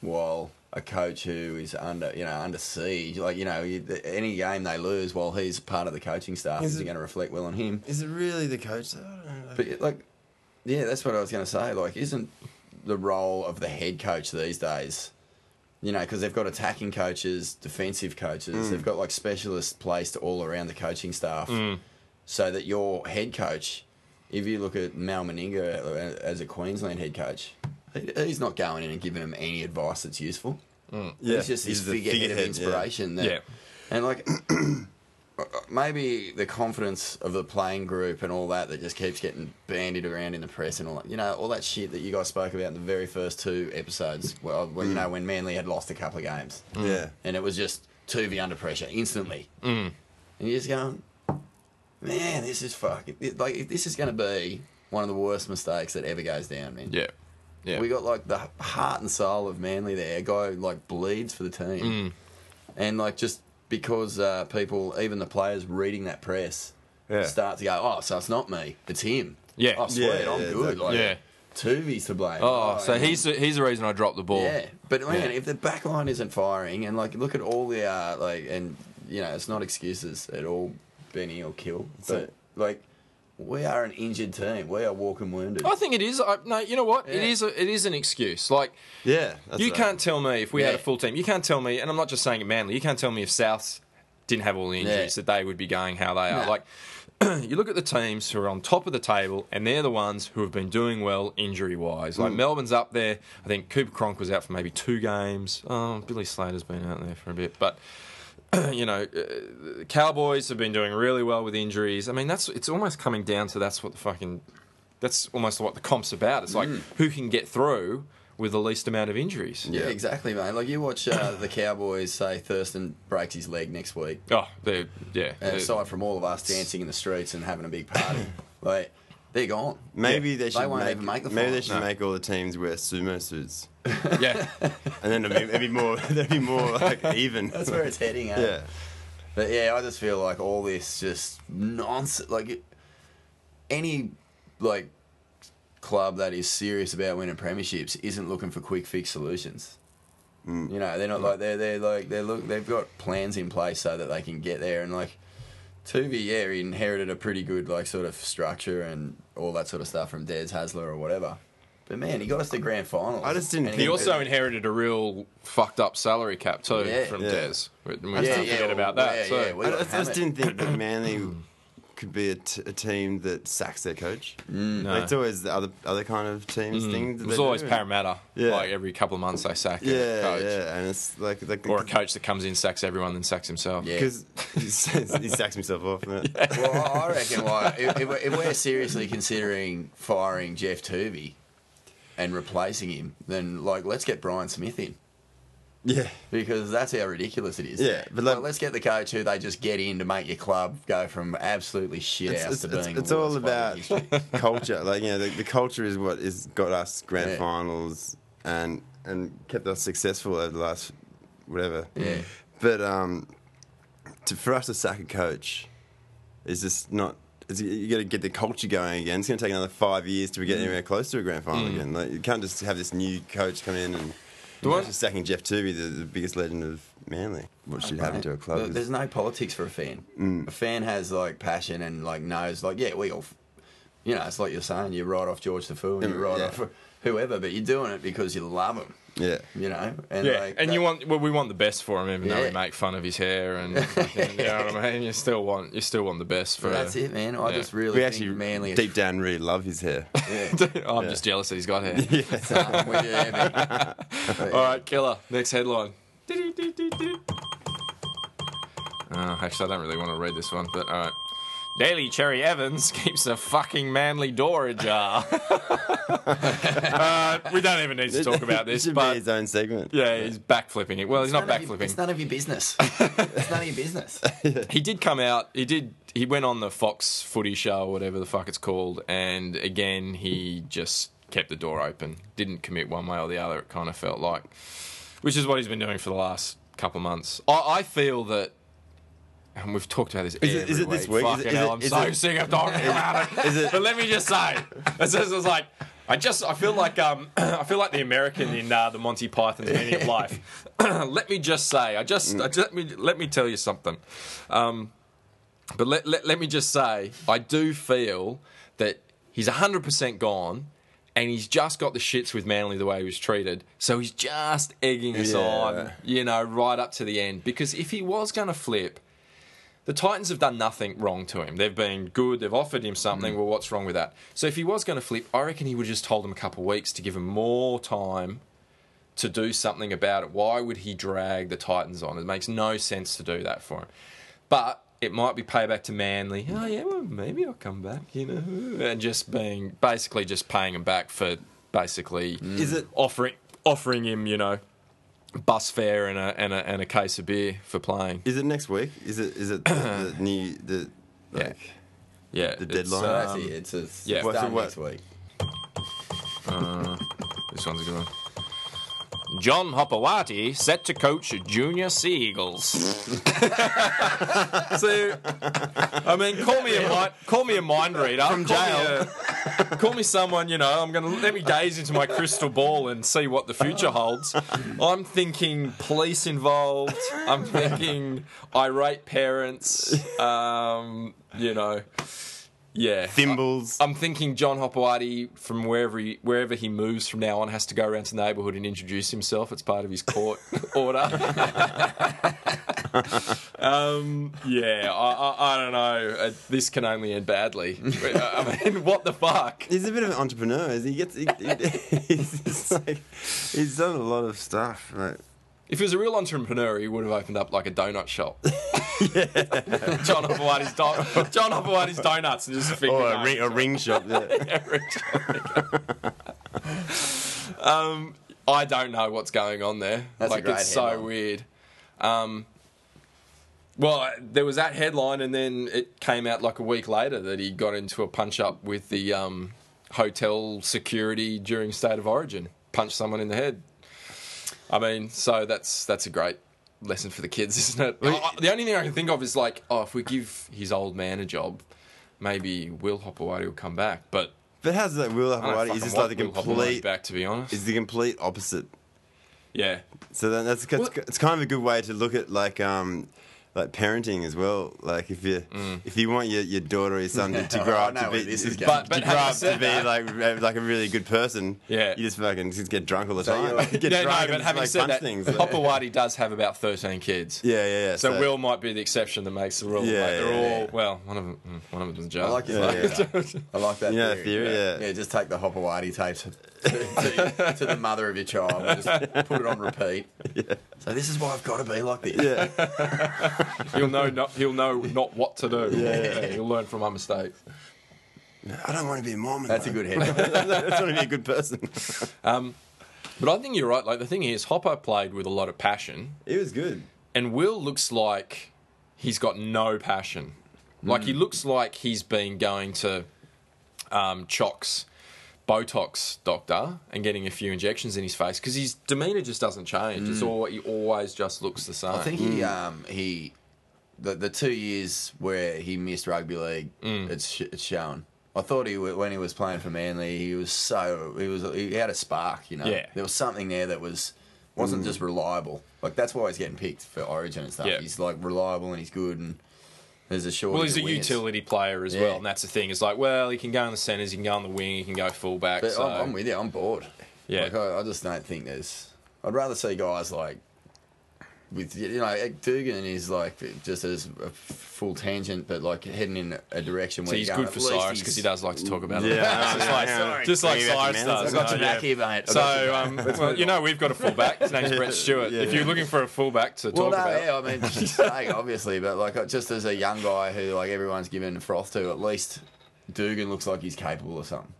while a coach who is under, you know, under siege, like you know, any game they lose while he's part of the coaching staff Is is it- going to reflect well on him. Is it really the coach? though? I don't know. But like, yeah, that's what I was going to say. Like, isn't the role of the head coach these days? You know, because they've got attacking coaches, defensive coaches. Mm. They've got like specialists placed all around the coaching staff, mm. so that your head coach, if you look at Mal Meninga as a Queensland head coach, he's not going in and giving them any advice that's useful. Mm. yeah, He's just this he's figurehead of figurehead, yeah. inspiration. That, Yeah. And like, maybe the confidence of the playing group and all that that just keeps getting bandied around in the press and all that, you know, all that shit that you guys spoke about in the very first two episodes. Well, when, you know, mm. when Manly had lost a couple of games. Mm. Yeah. And it was just Toovey under pressure instantly. Mm. And you're just going, man, this is fucking, like, this is going to be one of the worst mistakes that ever goes down, man. Yeah. Yeah. We got like the heart and soul of Manly there. A guy like bleeds for the team, Mm. and like just because uh, people, even the players reading that press, Yeah. start to go, "Oh, so it's not me, it's him." Yeah. oh sweet, Yeah, I'm yeah, good. exactly. Like, Yeah. Toovey's to blame. Oh, so and- he's the, he's the reason I dropped the ball. yeah. But man, Yeah. if the back line isn't firing, and like look at all the uh, like, and you know, it's not excuses at all, Benny or Kill, but like. We are an injured team. We are walking wounded. I think it is. I, no, you know what? It Yeah. is. A, it is an excuse. Like Yeah. that's you right. can't tell me if we had a full team. You can't tell me, and I'm not just saying it Manly. You can't tell me if Souths didn't have all the injuries Yeah. that they would be going how they are. No. Like you look at the teams who are on top of the table, and they're the ones who have been doing well injury wise. Mm. Like Melbourne's up there. I think Cooper Cronk was out for maybe two games. Oh, Billy Slater's been out there for a bit, but. You know, uh, Cowboys have been doing really well with injuries. I mean, that's it's almost coming down to that's what the fucking that's almost what the comp's about. It's Mm. like who can get through with the least amount of injuries. Yeah, exactly, mate. Like you watch uh, the Cowboys say Thurston breaks his leg next week, Oh, they're yeah. and they're- aside from all of us dancing in the streets and having a big party, like they're gone. Maybe Yeah. they They should won't make, even make the maybe they should No. make all the teams wear sumo suits, yeah. and then it'd be, it'd be more it'd be more like even. That's where it's heading. Eh? yeah. But yeah, I just feel like all this just nonsense. Like it- any like club that is serious about winning premierships isn't looking for quick fix solutions. You know, they're not like they're they're like they look they've got plans in place so that they can get there and like. Toovey, yeah, he inherited a pretty good like sort of structure and all that sort of stuff from Des Hasler or whatever. But man, he got us the grand final. I just didn't And He also inherited a real fucked up salary cap too Yeah. from Yeah. Des. We, we Yeah, can't yeah, forget about that. yeah, too. yeah, we- I, I just didn't think that Manly could be a, t- a team that sacks their coach. Mm. No. It's always the other other kind of teams mm. thing. It that was always do. Parramatta. Yeah. Like every couple of months they sack a Yeah, coach. yeah, and it's like like Or a coach that comes in, sacks everyone, then sacks himself. Yeah. because he, he sacks himself off. Isn't it? Well, I reckon why if, if we're- if we're seriously considering firing Geoff Toovey and replacing him, then like let's get Brian Smith in Yeah, because that's how ridiculous it is. Yeah, but like, like- let's get the coach who they just get in to make your club go from absolutely shit it's, house it's, to being. it's the all worst club in about culture. Like you know, the, the culture is what has got us grand Yeah. finals and and kept us successful over the last whatever. Yeah. But um, to, for us to sack a coach is just not. You got to get the culture going again. It's going to take another five years to Mm. get anywhere close to a grand final again. Like you can't just have this new coach come in and. The one- just sacking Geoff Toovey, the, the biggest legend of Manly. What should happen to a club? Look, There's no politics for a fan. Mm. A fan has like passion and like knows like yeah we all, you know it's like you're saying you write off George Defoe and you Mm, write yeah. off whoever, but you're doing it because you love him. Yeah. You know, and Yeah, like, and that- you want well, we want the best for him, even though we make fun of his hair and you know what I mean. You still want you still want the best for. That's it, man. I yeah. just really We think actually Manly. deep down really love his hair. yeah. I'm Yeah. just jealous that he's got hair. So, yeah, man. All right, killer. Next headline. Uh, actually, I don't really want to read this one, but all right. Daly Cherry-Evans keeps a fucking manly door ajar. uh, we don't even need to talk about It this, should be his own segment. yeah, he's backflipping it. Well, he's not None of your- backflipping. It's none of your business. it's none of your business. he did come out. He did. He went on the Fox Footy Show, or whatever the fuck it's called, and again he just kept the door open. Didn't commit one way or the other. It kind of felt like, which is what he's been doing for the last couple of months. I, I feel that. And we've talked about this. Is it- is it this week? Is Fucking it- is hell, it- I'm is so it- sick of talking about it. Is it- But let me just say, it's just it's like I just I feel like um I feel like the American in uh, the Monty Python's Meaning of Life. let me just say, I just, I just let me let me tell you something. Um, but let, let let me just say, I do feel that he's hundred percent gone. And he's just got the shits with Manly the way he was treated. So he's just egging us Yeah. on, you know, right up to the end. Because if he was going to flip, the Titans have done nothing wrong to him. They've been good. They've offered him something. Mm. Well, what's wrong with that? So if he was going to flip, I reckon he would just told him a couple of weeks to give him more time to do something about it. Why would he drag the Titans on? It makes no sense to do that for him. But it might be payback to Manly. Oh yeah, well maybe I'll come back, you know, and just being basically just paying him back for basically mm. Is it- offering offering him, you know, bus fare and a and a and a case of beer for playing. Is it next week? Is it is it the, the new the like Yeah, The deadline? So um, that's. It's, it's, yeah. it's What- so next week. This one's a good one. John Hopoate set to coach Junior Sea Eagles. so, I mean, call me a mind, call me a mind reader. From jail. Call me, a- call me someone, you know, I'm going to let me gaze into my crystal ball and see what the future holds. I'm thinking police involved. I'm thinking irate parents. Um, you know, yeah. thimbles? I'm thinking John Hopoate from wherever he wherever he moves from now on has to go around to the neighbourhood and introduce himself. It's part of his court order. um, yeah, I, I, I don't know. Uh, this can only end badly. I mean, what the fuck? He's a bit of an entrepreneur. He gets he, he- he's like he's done a lot of stuff. Like If he was a real entrepreneur, he would have opened up like a donut shop. John Hopoate's do- John Hopoate's donuts and just figured or a ring, a ring shop. Yeah. um, I don't know what's going on there. That's like it's so weird. Um, well, there was that headline, and then it came out like a week later that he got into a punch up with the um, hotel security during State of Origin, punched someone in the head. I mean, so that's that's a great lesson for the kids, isn't it? I- the only thing I can think of is like, oh, if we give his old man a job, maybe Will Hopoate will come back. But But how's that Will I don't Hopoate? He's just like the Will complete. back, to be honest. Is the complete opposite. yeah, So then that's, that's Well- it's kind of a good way to look at like um like parenting as well. Like if you Mm. if you want your, your daughter or your son to, to grow up to be this is to. But- but to grow having up to be that- like like a really good person. Yeah. you just fucking just get drunk all the So time. you're- get yeah, drunk no, and but just, having like, said punch that, things. Hopoate does have about 13 kids. yeah, yeah, yeah. So, Will might be the exception that makes the rule. Yeah, like, they're yeah, all yeah. well. One of them, mm, one of them's in jail. I like your Yeah, theory. I like that Yeah, theory. theory, yeah. Yeah, just take the Hopoate tape to, to, to, to the mother of your child and just put it on repeat. So this is why I've got to be like this. yeah. he'll know. Not, he'll know not what to do. Yeah, he'll learn from my mistakes. I don't want to be a Mormon. That's a good headline. I just want to be a good person. But I think you're right. Like the thing is, Hopper played with a lot of passion, It was good. and Will looks like he's got no passion. Like he looks like he's been going to um, Chock's Botox doctor and getting a few injections in his face because his demeanor just doesn't change. It's all he always just looks the same. I think he um he the the two years where he missed rugby league, Mm. it's it's shown. I thought he when he was playing for Manly, he was so he was he had a spark. You know, Yeah. there was something there that was wasn't just reliable. Like that's why he's getting picked for Origin and stuff. Yeah. He's like reliable and he's good and there's a short. Well, he's a utility player as Yeah. well, and that's the thing. It's like, well, he can go in the centres, he can go on the wing, he can go fullback. But so, I'm, I'm with you. I'm bored. Yeah. Like, I, I just don't think there's. I'd rather see guys like with you know Dugan is like just as a full tangent, but like heading in a direction where So he's good for at Cyrus because he does like to talk about it. Yeah, just yeah, like, yeah. just like Bring it back to Cyrus does. I got your back yeah. here, mate. I got your So, um, well, you know, we've got a fullback. His name's Brett Stewart. Yeah, if you're looking for a fullback to Well, talk no, about, yeah, I mean, just saying, obviously, but like just as a young guy who like everyone's given froth to, at least Dugan looks like he's capable of something.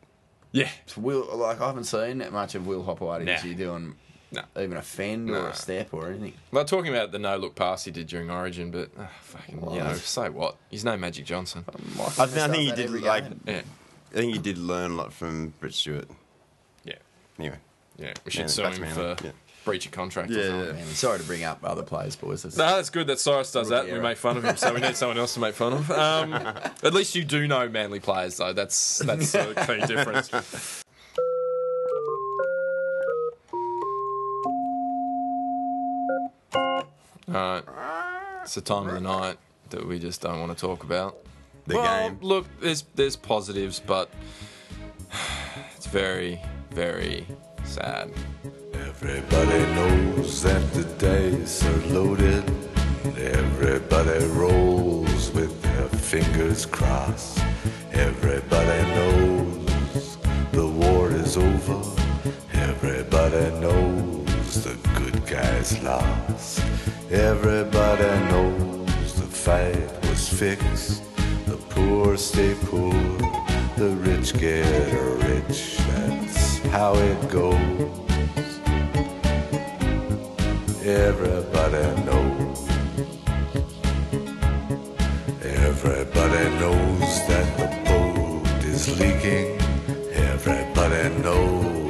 yeah, So Will, like I haven't seen that much of Will Hopoate Nah. this year doing No. even a fend or a step or anything. Well, talking about the no look pass he did during Origin, but uh, fucking, you know, What? so what? He's no Magic Johnson. I think, I think he did like. Yeah, I think he did learn a lot from Brett Stewart. yeah, Anyway. yeah. We should Yeah, sue him for yeah. breach of contract. Yeah, or something. yeah. Sorry to bring up other players, boys. It's- No, that's good that Cyrus does that. Rookie We make fun of him, so we need someone else to make fun of. Um, at least you do know Manly players, though. That's that's a key difference. All right, it's the time of the night that we just don't want to talk about. The well, game. look, there's there's positives, but it's very very sad. Everybody knows that the dice are loaded. Everybody rolls with their fingers crossed. Everybody knows the war is over. Everybody knows the good guys lost. Everybody knows the fight was fixed. The poor stay poor, the rich get rich. That's how it goes. Everybody knows. Everybody knows that the boat is leaking. Everybody knows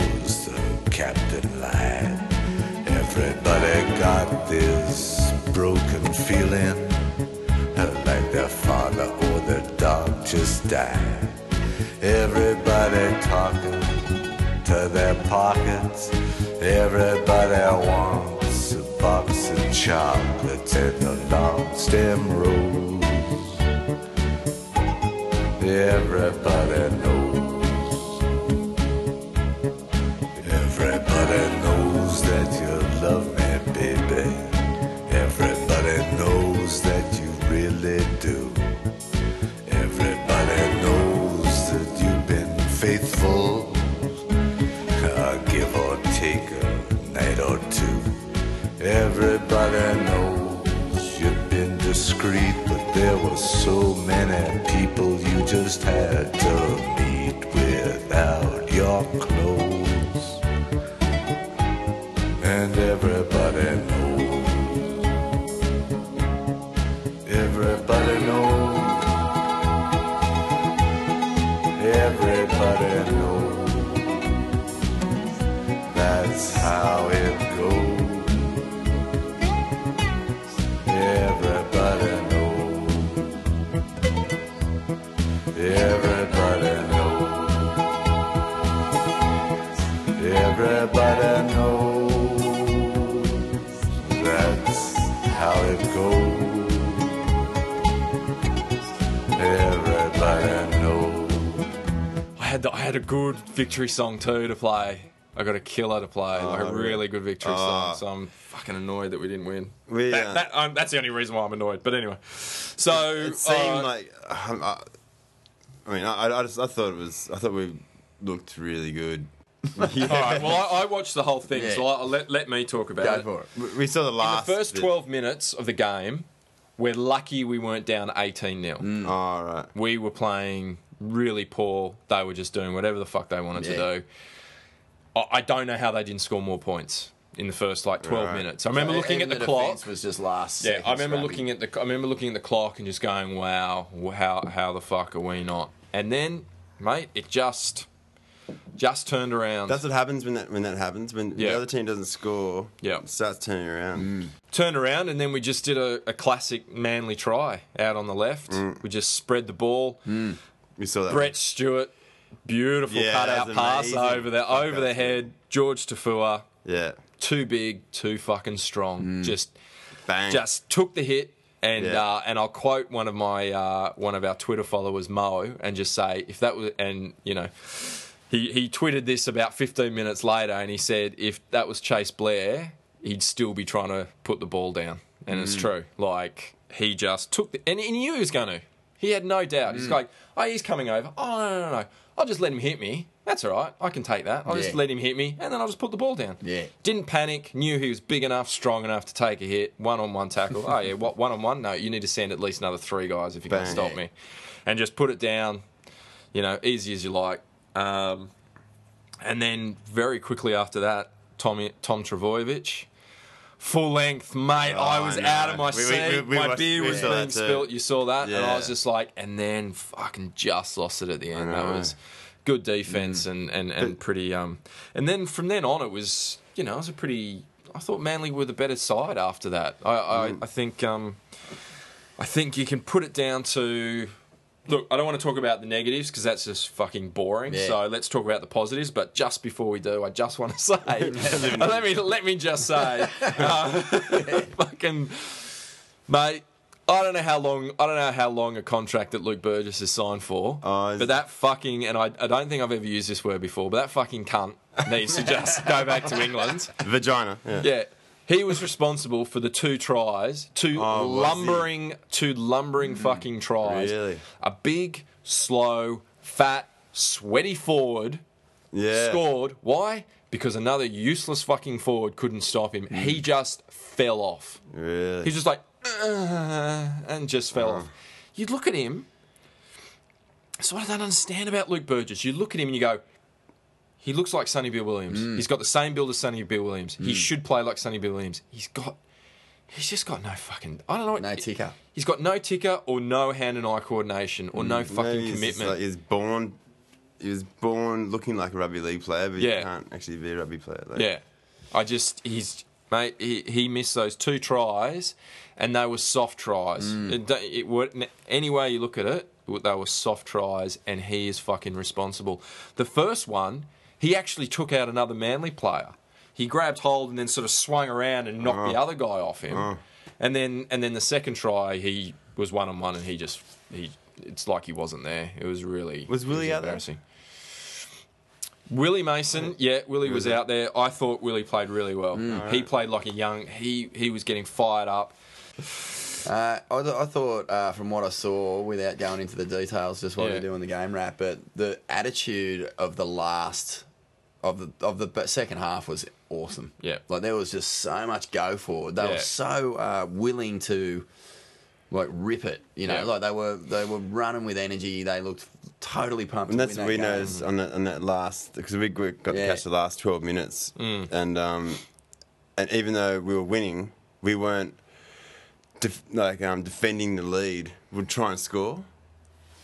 Everybody got this broken feeling like their father or their dog just died. Everybody talking to their pockets. Everybody wants a box of chocolates and a long stem rose. Everybody knows. Everybody knows Everybody knows you've been discreet, but there were so many people you just had to meet without your clothes. And everybody knows. Everybody knows. Everybody knows. That's how it had the, I had a good victory song too to play. I got a killer to play, like a Oh, really good victory song. So I'm fucking annoyed that we didn't win. We, That, uh, that, um, that's the only reason why I'm annoyed. But anyway, so It seemed uh, like. Um, I, I mean, I, I just I thought it was. I thought we looked really good. All right. Well, I, I watched the whole thing, so I, let let me talk about Go it. for it. We- we saw the In last. the first bit. 12 minutes of the game, we're lucky we weren't down 18 0. Mm. Oh. We were playing really poor. They were just doing whatever the fuck they wanted Yeah. to do. I, don't know how they didn't score more points in the first like 12 Right. minutes. I remember looking at Even the, clock. was just last. Yeah, I remember scrappy. looking at the I remember looking at the clock and just going, "Wow, how how the fuck are we not?" And then, mate, it just just turned around. That's what happens when that when that happens when Yeah. the other team doesn't score. Yeah. starts turning around. turned around and then we just did a, a classic manly try out on the left. Mm. We just spread the ball. We saw that. Brett Stewart, beautiful Yeah, cut-out pass over the over the head. George Taufua, Yeah, too big, too fucking strong. Just bang. just took the hit. And Yeah. uh, and I'll quote one of my uh, one of our Twitter followers, Mo, and just say if that was and you know he he tweeted this about 15 minutes later, and he said if that was Chase Blair, he'd still be trying to put the ball down, and Mm. it's true. Like he just took the, and he knew he was going to. He had no doubt. Mm. He's like, oh, he's coming over. Oh no, no, no. I'll just let him hit me. That's all right. I can take that. I'll just let him hit me, and then I'll just put the ball down. Yeah. Didn't panic. Knew he was big enough, strong enough to take a hit. One on one tackle. oh yeah, what one on one? No, you need to send at least another three guys if you can stop me, and just put it down. You know, easy as you like. Um, and then very quickly after that, Tommy Tom Trbojevic. Full length, mate. Oh, I was I out of my We- seat. we- we my watched- beer was being spilt. You saw that, and I was just like, and then fucking just lost it at the end. That was good defense Mm. and, and, and pretty. Um, and then from then on, it was you know it was a pretty. I thought Manly were the better side after that. I I, Mm. I think um, I think you can put it down to. Look, I don't want to talk about the negatives because that's just fucking boring. Yeah. So let's talk about the positives. But just before we do, I just want to say, let me let me just say, uh, fucking mate. I don't know how long. I don't know how long a contract that Luke Burgess has signed for. Is- but that fucking and I, I don't think I've ever used this word before. But that fucking cunt needs to just go back to England. Vagina. Yeah. Yeah. He was responsible for the two tries, two Oh, lumbering, two lumbering hmm. fucking tries. Really? A big, slow, fat, sweaty forward Yeah. scored. Why? Because another useless fucking forward couldn't stop him. He hmm. just fell off. Really? He's just like, "Uh," and just fell uh-huh. off. You look at him. So what I don't understand about Luke Burgess, you look at him and you go, he looks like Sonny Bill Williams. Mm. He's got the same build as Sonny Bill Williams. He should play like Sonny Bill Williams. He's got, he's just got no fucking, I don't know. what- No ticker. He's got no ticker or no hand and eye coordination or no fucking Mm. He's commitment. Like, he born. He was born looking like a rugby league player, but Yeah. you can't actually be a rugby player. Like, Yeah, I just he's mate. He, he missed those two tries, and they were soft tries. Mm. It, don't- it, any way you look at it, they were soft tries, and he is fucking responsible. The first one, he actually took out another Manly player. He grabbed hold and then sort of swung around and knocked Uh-huh. the other guy off him. And then and then the second try, he was one on one, and he just he. It's like he wasn't there. It was really Was Willie out there? embarrassing. Willie Mason, yeah, Willie was out there. I thought Willie played really well. Mm. He played like a young. He he was getting fired up. Uh, I, th- I thought, uh, from what I saw, without going into the details, just while Yeah. we're doing the game wrap, but the attitude of the last of the of the b- second half was awesome. Yeah. like there was just so much go forward. They Yeah. were so uh, willing to like rip it. You know, Yeah. like they were they were running with energy. They looked totally pumped. And that's win what we that game. noticed on that, on that last because we we got Yeah. to catch the last twelve minutes, Mm. and um, and even though we were winning, we weren't def- like um, defending the lead. We'd try and score.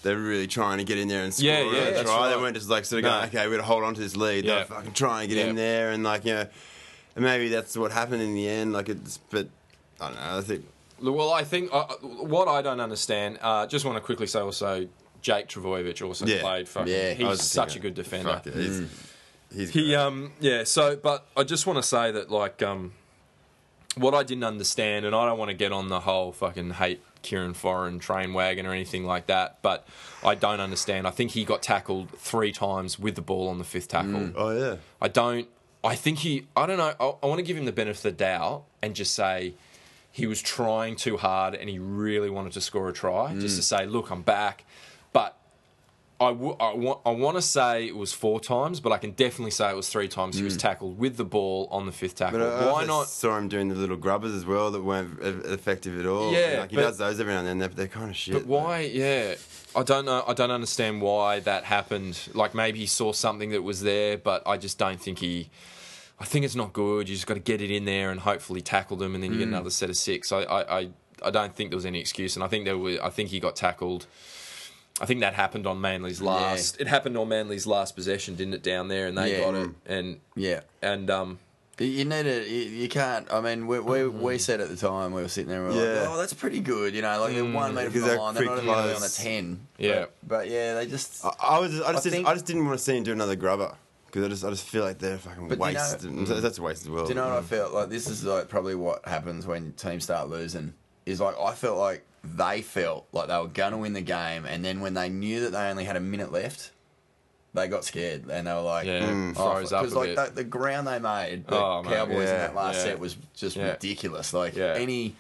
They're really trying to get in there and score. Yeah, yeah, that's try. They weren't just like sort of No. going, okay, we're gonna hold on to this lead. Yeah. They're fucking trying to get in there and like you know, and maybe that's what happened in the end. Like it's, but I don't know. I think Well, I think uh, what I don't understand. Uh, just want to quickly say also, Jake Trbojevic also Yeah. played. Fucking, Yeah. He's was such a good defender. fuck he's, he's He um yeah, so but I just want to say that like um what I didn't understand and I don't want to get on the whole fucking hate Kieran Foran train wagon or anything like that, but I don't understand. I think he got tackled 3 times with the ball on the fifth tackle. Mm. Oh yeah. I don't I think he I don't know, I, I want to give him the benefit of the doubt and just say he was trying too hard and he really wanted to score a try just to mm. say, look, I'm back. I, w- I, want, I want to say it was four times, but I can definitely say it was three times. He was tackled with the ball on the fifth tackle. But I Why also not? saw him doing the little grubbers as well that weren't e- effective at all. Yeah, like he but- does those every now and then. They're, they're kind of shit. But why? Yeah, I don't know. I don't understand why that happened. Like maybe he saw something that was there, but I just don't think he. I think it's not good. You just got to get it in there and hopefully tackle them, and then you Mm. get another set of six. I, I, I, I don't think there was any excuse, and I think there was. I think he got tackled. I think that happened on Manly's last. It happened on Manly's last possession, didn't it? Down there, and they Yeah. got it, mm. and Yeah. and um, You- You need it. You, you can't. I mean, we, we, we mm-hmm. said at the time we were sitting there. we were Yeah. like, "Oh, that's pretty good." You know, like they're one mm. meter from Because the they're line. They're not pretty even really on a ten. Yeah. But, but yeah, they just. I, I was. I just. I didn't, think- I just didn't want to see him do another grubber because I just. I just feel like they're fucking But do you know- wasted. Mm. That's a waste as well. Do you know what I felt like? This is like probably what happens when teams start losing. Is like I felt like they felt like they were going to win the game, and then when they knew that they only had a minute left, they got scared and they were like, Yeah, Mm. oh, froze up because like bit. the, the ground they made, the Oh, mate, Cowboys in that last yeah. set was just Yeah. ridiculous. Like Yeah. any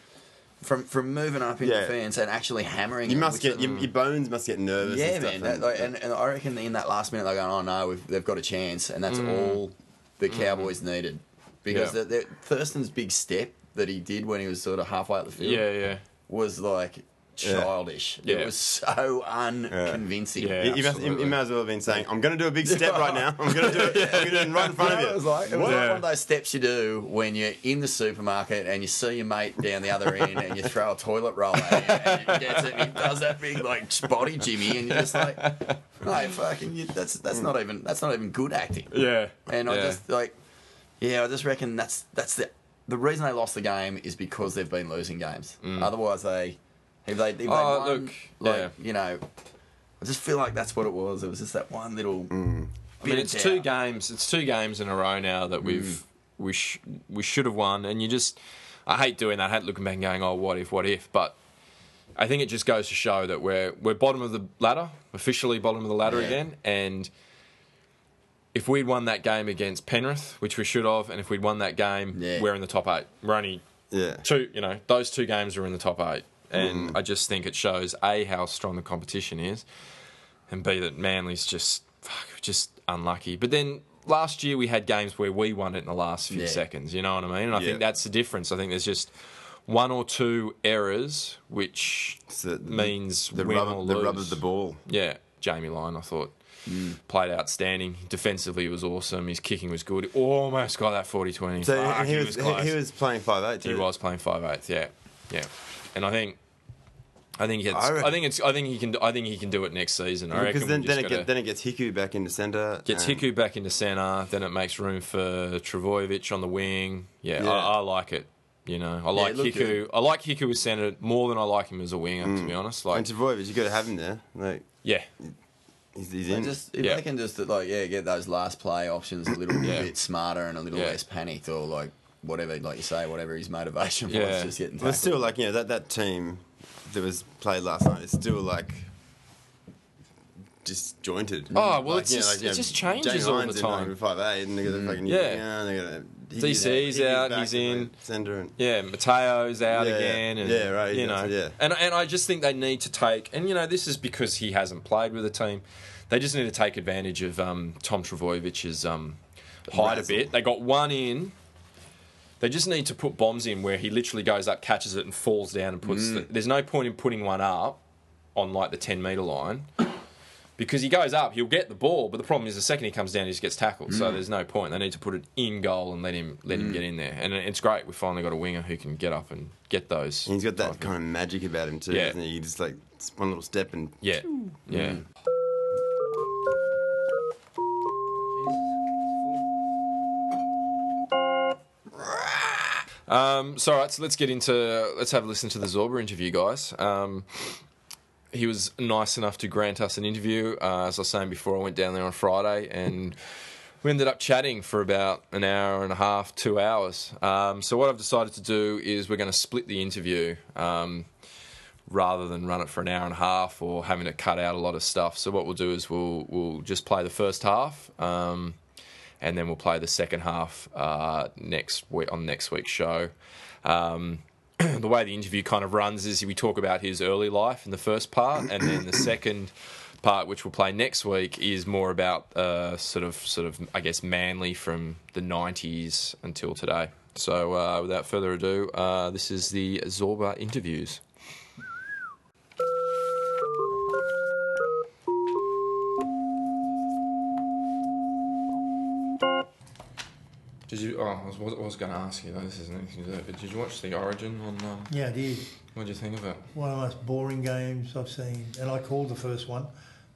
from from moving up in Yeah. defence and actually hammering. You it, must which get your, your bones must get nervous. yeah, and stuff man. That, like, and, and I reckon in that last minute they're going, oh no, we've, they've got a chance, and that's all the Cowboys needed because Mm. Yeah. the, the, Thurston's big step that he did when he was sort of halfway up the field Yeah, yeah. Was like childish. Yeah. It was so unconvincing. Yeah. you, you, must, you, you might as well have been saying, "I'm going to do a big step right now. I'm going to do it. I'm going to do it right in front You know, of it you." was like it was Yeah. like one of those steps you do when you're in the supermarket and you see your mate down the other end and you throw a toilet roll at him and he gets it and he does that big like body jimmy and you're just like, no, fucking, you, that's that's not even that's not even good acting. Yeah. And I Yeah. just like, yeah, I just reckon that's that's the the reason they lost the game is because they've been losing games. Otherwise, they if they if they Mm. Oh, won, look, like yeah. you know, I just feel like that's what it was. It was just that one little. I mean, it's two games. It's two games in a row now that we've we sh- we should have won, and you just I hate doing that. I hate looking back and going, "Oh, what if? What if?" But I think it just goes to show that we're we're bottom of the ladder, officially bottom of the ladder Yeah. again, and. If we'd won that game against Penrith, which we should have, and if we'd won that game, Yeah. we're in the top eight. We're only Yeah. two, you know, those two games are in the top eight. And mm. I just think it shows A, how strong the competition is, and B, that Manly's just, fuck, just unlucky. But then last year we had games where we won it in the last few Yeah. seconds, you know what I mean? And I Yeah. think that's the difference. I think there's just one or two errors, which the- means the win rub, or the lose. rub of the ball. Yeah, Jamie Lyon, I thought. Mm. Played outstanding. Defensively, he was awesome. His kicking was good. Almost got that 40 20. So Fuck, he, was, close. he, he was playing five eight. He was playing yeah, yeah, and I think, I think it's, I I, think it's, I think he can, I think he can do it next season. I because then, then, it get, then it gets Hiku back into centre. gets and- Hiku back into centre, then it makes room for Trbojevic on the wing. Yeah, Yeah. I, I like it. You know, I like it looked Hiku. good. I like Hiku as centre more than I like him as a winger. Mm. To be honest, like, And Trbojevic, you got to have him there. Like yeah, he's, he's And in. just if Yeah. they can just like yeah get those last play options a little Yeah. bit smarter and a little Yeah. less panicked or like whatever like you say whatever his motivation Yeah. was just getting But it's still like you know that that team that was played last night is still like disjointed. Oh, well, Like, it's you know, just- like, it know, just changes Jamie all the time. five eight, and they got the mm. fucking Yeah. yeah, they got DC's out, he's in. Center and Yeah, Mateo's out Yeah, again, and yeah, right, You know, yeah. and and I just think they need to take, and you know, this is because he hasn't played with the team. They just need to take advantage of um, Tom Trbojevic's um, height a bit. They got one in. They just need to put bombs in where he literally goes up, catches it, and falls down and puts. Mm. The, there's no point in putting one up on like the ten meter line. Because he goes up, he'll get the ball, but the problem is the second he comes down, he just gets tackled. So Mm. there's no point. They need to put it in goal and let him let him get in there. And it's great. We finally got a winger who can get up and get those. he's got that kind of magic about him too. Yeah. Doesn't he? he just like one little step and Yeah, yeah. Um, so, all right, so let's get into let's have a listen to the Zorba interview, guys. Um, he was nice enough to grant us an interview. Uh, as I was saying before, I went down there on Friday and we ended up chatting for about an hour and a half, two hours. Um, so, what I've decided to do is we're going to split the interview. Um, rather than run it for an hour and a half or having to cut out a lot of stuff. So what we'll do is we'll we'll just play the first half, um, and then we'll play the second half uh, next week on next week's show. Um, the way the interview kind of runs is we talk about his early life in the first part, and then the second part, which we'll play next week, is more about uh, sort of sort of I guess Manly from the '90s until today. So uh, without further ado, uh, this is the Zorba interviews. Did you? Oh, I was, I was going to ask you. though, This isn't anything to do. But did you watch the Origin on? Um, Yeah, I did. what did you think of it? One of the most boring games I've seen, and I called the first one,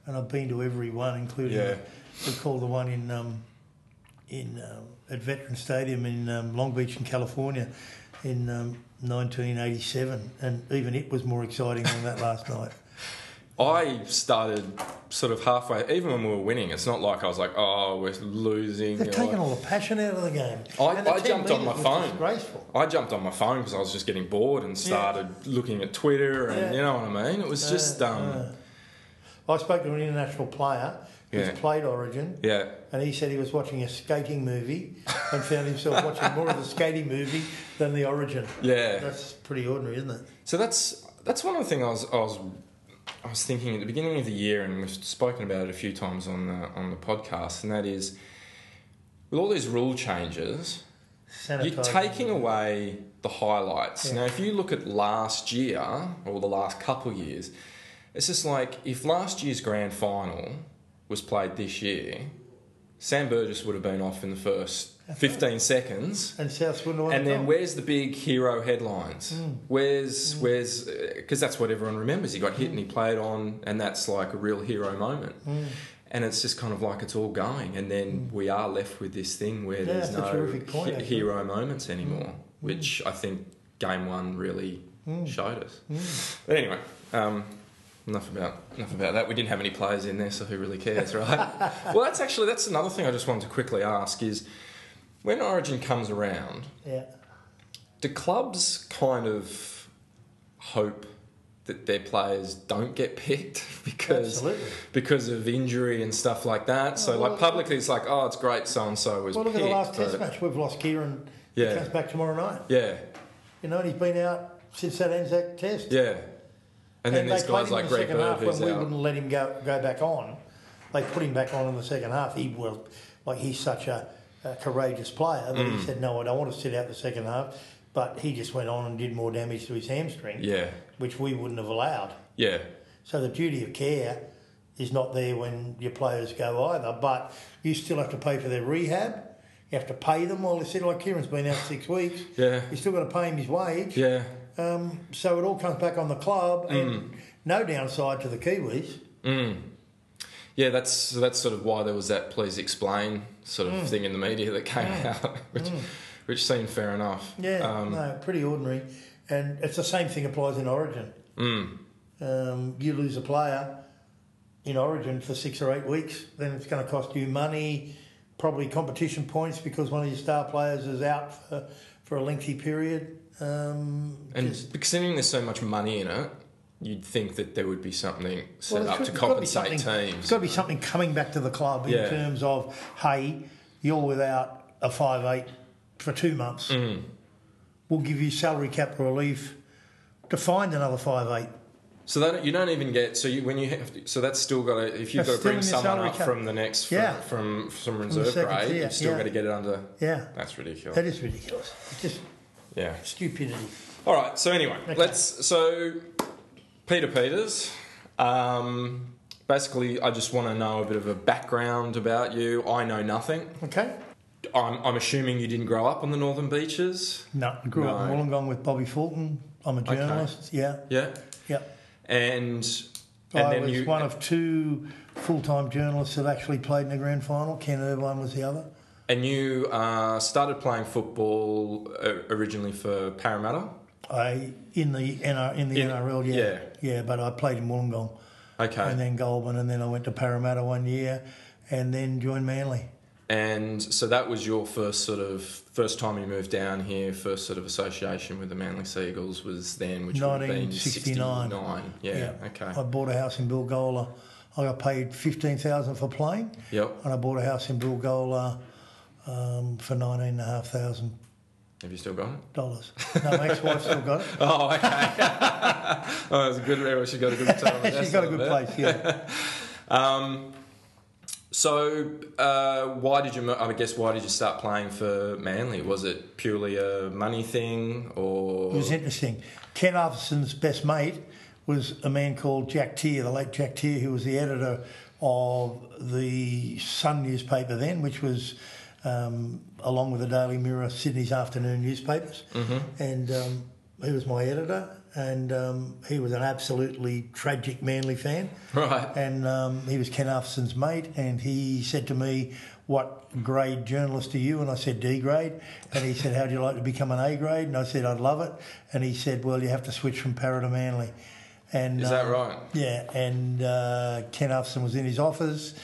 and I've been to every one, including Yeah. we called the one in um, in um, at Veteran Stadium in um, Long Beach in California in um, 1987, and even it was more exciting than that last night. I started sort of halfway. Even when we were winning, it's not like I was like, "Oh, we're losing." They're taking like- all the passion out of the game. I, I jumped on my phone. I jumped on my phone because I was just getting bored and started looking at Twitter and Yeah. you know what I mean. It was just um, Uh, I spoke to an international player Yeah. who's played Origin, Yeah. and he said he was watching a skating movie and found himself watching more of the skating movie than the Origin. Yeah. That's pretty ordinary, isn't it? So that's that's one of the things I was I was I was thinking at the beginning of the year, and we've spoken about it a few times on the on the podcast, and that is with all these rule changes, you're taking away the highlights. Yeah. Now, if you look at last year or the last couple of years, it's just like if last year's grand final was played this year, Sam Burgess would have been off in the first 15 seconds. And South wouldn't And then where's the big hero headlines? Hmm. Where's where's because that's what everyone remembers. He got hit and he played on, and that's like a real hero moment. Hmm. And it's just kind of like it's all going, and then we are left with this thing where Yeah, there's no point, he- hero moments anymore, which I think game one really Hmm. showed us. But anyway, um, enough about enough about that. We didn't have any players in there, so who really cares, right? well, that's actually that's another thing I just wanted to quickly ask is when Origin comes around, Yeah. do clubs kind of hope that their players don't get picked because Absolutely. because of injury and stuff like that? So well, like publicly, it's like, oh, it's great, so and so was Well, look picked. at the last Test match. We've lost Kieran. Yeah. He comes back tomorrow night. Yeah, You know, and he's been out since that Anzac Test. yeah. And then they there's guys like the Greg Bird half who's when we wouldn't let him go go back on. They put him back on in the second half. He was like he's such a, a courageous player that Mm. he said, "No, I don't want to sit out the second half." But he just went on and did more damage to his hamstring, Yeah, which we wouldn't have allowed. yeah, So the duty of care is not there when your players go either. But you still have to pay for their rehab. You have to pay them while they sit. Like Kieran's been out six weeks. yeah, You still got to pay him his wage. yeah. Um, so it all comes back on the club, Mm. and no downside to the Kiwis. Yeah, that's that's sort of why there was that please explain sort Mm. of thing in the media that came out, which which seemed fair enough. Yeah, Um, no, pretty ordinary. And it's the same thing applies in Origin. mm, Um, you lose a player in Origin for six or eight weeks, then it's going to cost you money, probably competition points because one of your star players is out for, for a lengthy period. Um, and just- considering there's so much money in it, you'd think that there would be something set Well, up to compensate teams. There's got to be something coming back to the club in Yeah. terms of, hey, you're without a five eight for two months. Mm. We'll give you salary cap relief to find another five eight. So that you don't even get so you when you have to, so that's still got to if you've That's got to bring someone up cap. from the next from, Yeah. from, from reserve second grade, you've still yeah. got to get it under. Yeah, That's ridiculous. that is ridiculous. It's just Yeah. stupidity. All right. So anyway, Okay. let's. So Peter Peters. Um, basically, I just want to know a bit of a background about you. I know nothing. Okay. I'm, I'm assuming you didn't grow up on the northern beaches. No, I grew up in Wollongong with Bobby Fulton. I'm a journalist. Yeah, Yeah. yeah. And and I then was you one of two full-time journalists that actually played in the grand final. Ken Irvine was the other. and you uh, started playing football uh, originally for Parramatta. I in the NR, in the In- NRL, yeah, yeah. yeah. But I played in Wollongong Okay. and then Goulburn, and then I went to Parramatta one year, and then joined Manly. And so that was your first sort of first time you moved down here. First sort of association with the Manly Sea Eagles was then, which would have been 1969. 69. Yeah. Okay. I bought a house in Bilgola. I got paid fifteen thousand for playing, Yep. and I bought a house in Bilgola um, for nineteen and a half thousand Have you still got it? dollars. No, my ex-wife still got it. Oh, okay. oh, that's a good. well, She got a good return. She's got a good place. Yeah. Um, so, uh, why did you? I guess why did you start playing for Manly? Was it purely a money thing, or It was interesting. Ken Arthurson's best mate was a man called Jack Tier, the late Jack Tier, who was the editor of the Sun newspaper then, which was, um, along with the Daily Mirror, Sydney's afternoon newspapers. And um, he was my editor, and um, he was an absolutely tragic Manly fan. right? And um, he was Ken Arthurson's mate, and he said to me, "What grade journalist are you?" And I said D grade, and he said, "How'd you like to become an A grade?" And I said, "I'd love it." And he said, "Well, you have to switch from Para to Manly." And Is that um, right? Yeah, and uh, Ken Arthurson was in his office,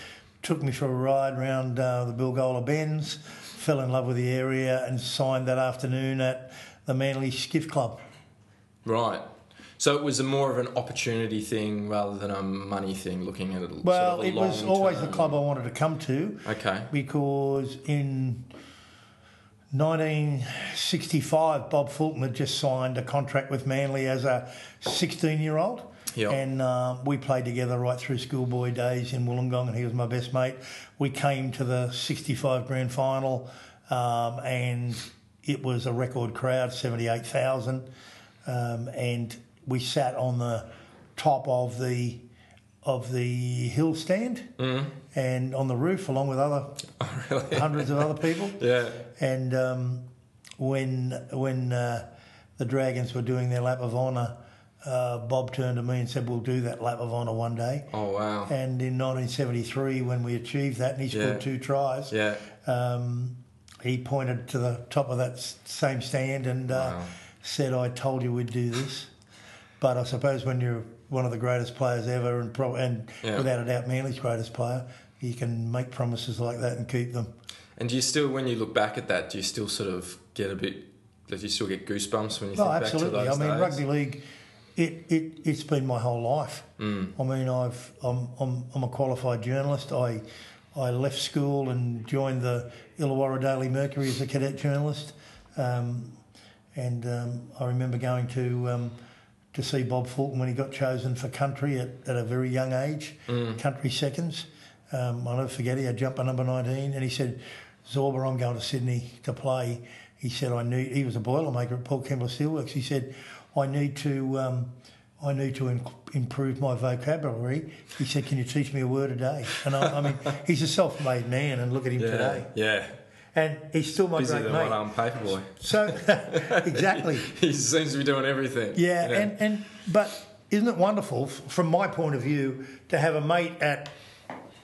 took me for a ride around uh, the Bilgola Bends, fell in love with the area, and signed that afternoon at the Manly Skiff Club. Right. So it was a more of an opportunity thing rather than a money thing. Looking at it. Well, sort of it was always the club I wanted to come to Okay. because in 1965, Bob Fulton had just signed a contract with Manly as a 16 year old. Yep. And um, we played together right through schoolboy days in Wollongong, and he was my best mate. We came to the 65 grand final, um, and it was a record crowd 78,000. Um, and we sat on the top of the of the hill stand and on the roof along with other hundreds of other people. Yeah. And um, when when uh, the Dragons were doing their lap of honour, uh, Bob turned to me and said, "We'll do that lap of honour one day." Oh wow. And in 1973, when we achieved that, and he scored Yeah. two tries, Yeah. um, he pointed to the top of that same stand and uh, Wow. said, "I told you we'd do this." But I suppose when you're one of the greatest players ever, and pro- and Yeah. without a doubt, Manly's greatest player, you can make promises like that and keep them. And do you still, when you look back at that, do you still sort of get a bit? Do you still get goosebumps when you No, think absolutely. back to those I mean, days? rugby league, it, it it's been my whole life. Mm. I mean, I've I'm, I'm I'm a qualified journalist. I I left school and joined the Illawarra Daily Mercury as a cadet journalist, um, and um, I remember going to. Um, to see Bob Fulton when he got chosen for country at, at a very young age, Mm. country seconds. Um, I'll never forget, he had jumper number 19, and he said, Zorba, I'm going to Sydney to play. He said, I knew, he was a boilermaker at Port Kembla Steelworks. He said, I need to, um, I need to in, improve my vocabulary. He said, Can you teach me a word a day? And I, I mean, he's a self made man, and look at him yeah. today. Yeah. And he's still my Busier great than mate. one arm paperboy. So, exactly. he seems to be doing everything. Yeah, and, and but isn't it wonderful from my point of view to have a mate at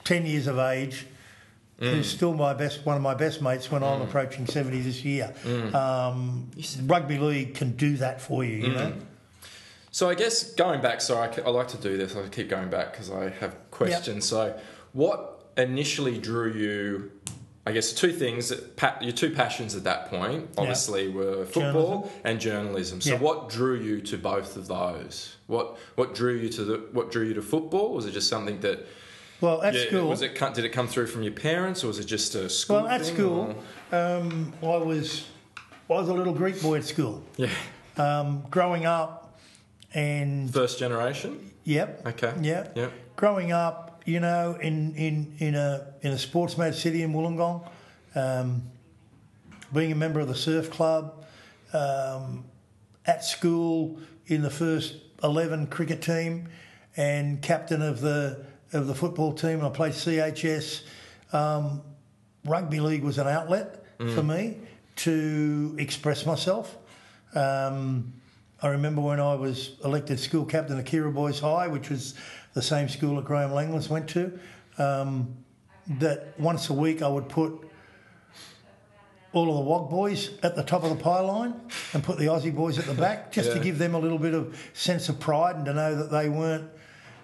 ten years of age Mm. who's still my best one of my best mates when I'm approaching seventy this year. Mm. Um, rugby league can do that for you, you Mm. know. So I guess going back, so I like to do this. I keep going back because I have questions. So, what initially drew you? I guess two things. that your two passions at that point, obviously, were football Journalism. and journalism. So, Yeah. what drew you to both of those? What what drew you to the what drew you to football? Was it just something that Well, at yeah, school, was it did it come through from your parents, or was it just a school? well, at school, um, I was I was a little Greek boy at school. yeah, Um, growing up, and first generation. yep, Okay. yeah, Yep. growing up, you know, in, in, in a in a sports mad city in Wollongong, um, being a member of the surf club, um, at school in the first eleven cricket team, and captain of the of the football team. I played CHS. Um, rugby league was an outlet for me to express myself. Um, I remember when I was elected school captain at Keira Boys High, which was the same school that Graham Langlands went to, um, that once a week I would put all of the WOG boys at the top of the pylon and put the Aussie boys at the back just to give them a little bit of sense of pride and to know that they weren't.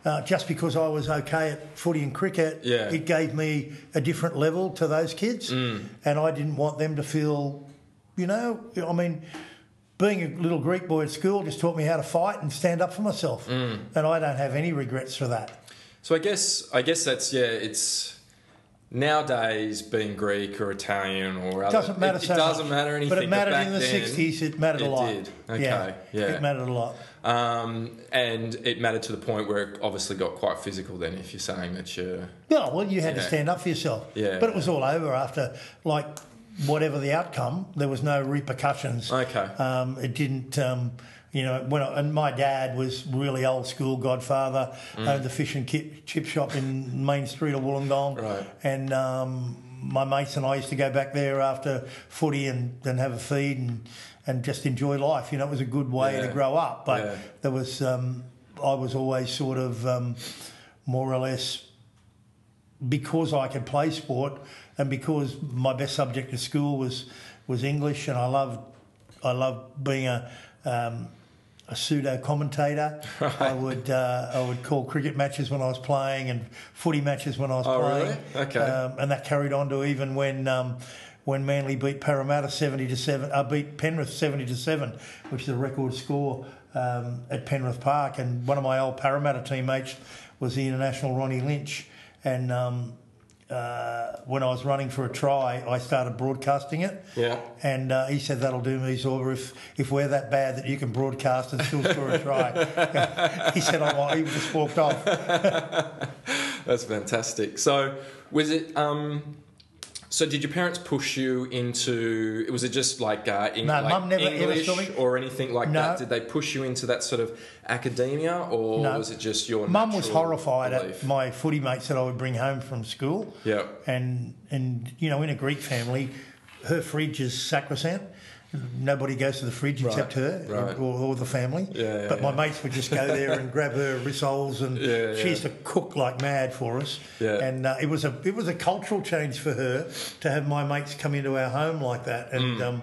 Uh, just because I was okay at footy and cricket, Yeah. it gave me a different level to those kids, and I didn't want them to feel, you know, I mean, being a little Greek boy at school just taught me how to fight and stand up for myself, and I don't have any regrets for that. So I guess I guess that's yeah. It's nowadays being Greek or Italian or other, Doesn't matter It, so it doesn't much. matter anything. but it mattered back in the '60s. It mattered a it lot. did. Okay, yeah, yeah. it mattered a lot. Um, and it mattered to the point where it obviously got quite physical. Then, if you're saying that you're Yeah, well, you had to stand up for yourself. Yeah. But it was all over after, like, whatever the outcome, there was no repercussions. Okay. Um, it didn't, um, you know, when I, and my dad was really old school, Godfather, Mm. owned the fish and chip, chip shop in Main Street of Wollongong. Right. And um, my mates and I used to go back there after footy and, and have a feed and, and just enjoy life. You know, it was a good way Yeah. to grow up. But Yeah. there was, um, I was always sort of um, more or less because I could play sport and because my best subject at school was was English and I loved I loved being a um, a pseudo commentator. I would uh, I would call cricket matches when I was playing and footy matches when I was Oh, playing. really? Okay. Um, and that carried on to even when um, when Manly beat Parramatta seventy to seven, uh, beat Penrith seventy to seven, which is a record score um, at Penrith Park. And one of my old Parramatta teammates was the international Ronnie Lynch, and um, uh, when I was running for a try, I started broadcasting it. Yeah. And uh, he said that'll do me, Zorba, if if we're that bad that you can broadcast and still score a try. he said, "Oh, he just walked off." That's fantastic. So, was it? Um, so, did your parents push you into? Was it just like, uh, in, No, like never ever English or anything like No. that? Did they push you into that sort of academia, or No. was it just your? Mum was horrified belief? at my footy mates that I would bring home from school. Yeah. And and you know, in a Greek family, her fridge is sacrosanct. Nobody goes to the fridge except her right. or, or the family. Yeah, yeah, but my yeah. mates would just go there and grab her rissoles, and she used to cook like mad for us. And uh, it was a it was a cultural change for her to have my mates come into our home like that. And Mm. um,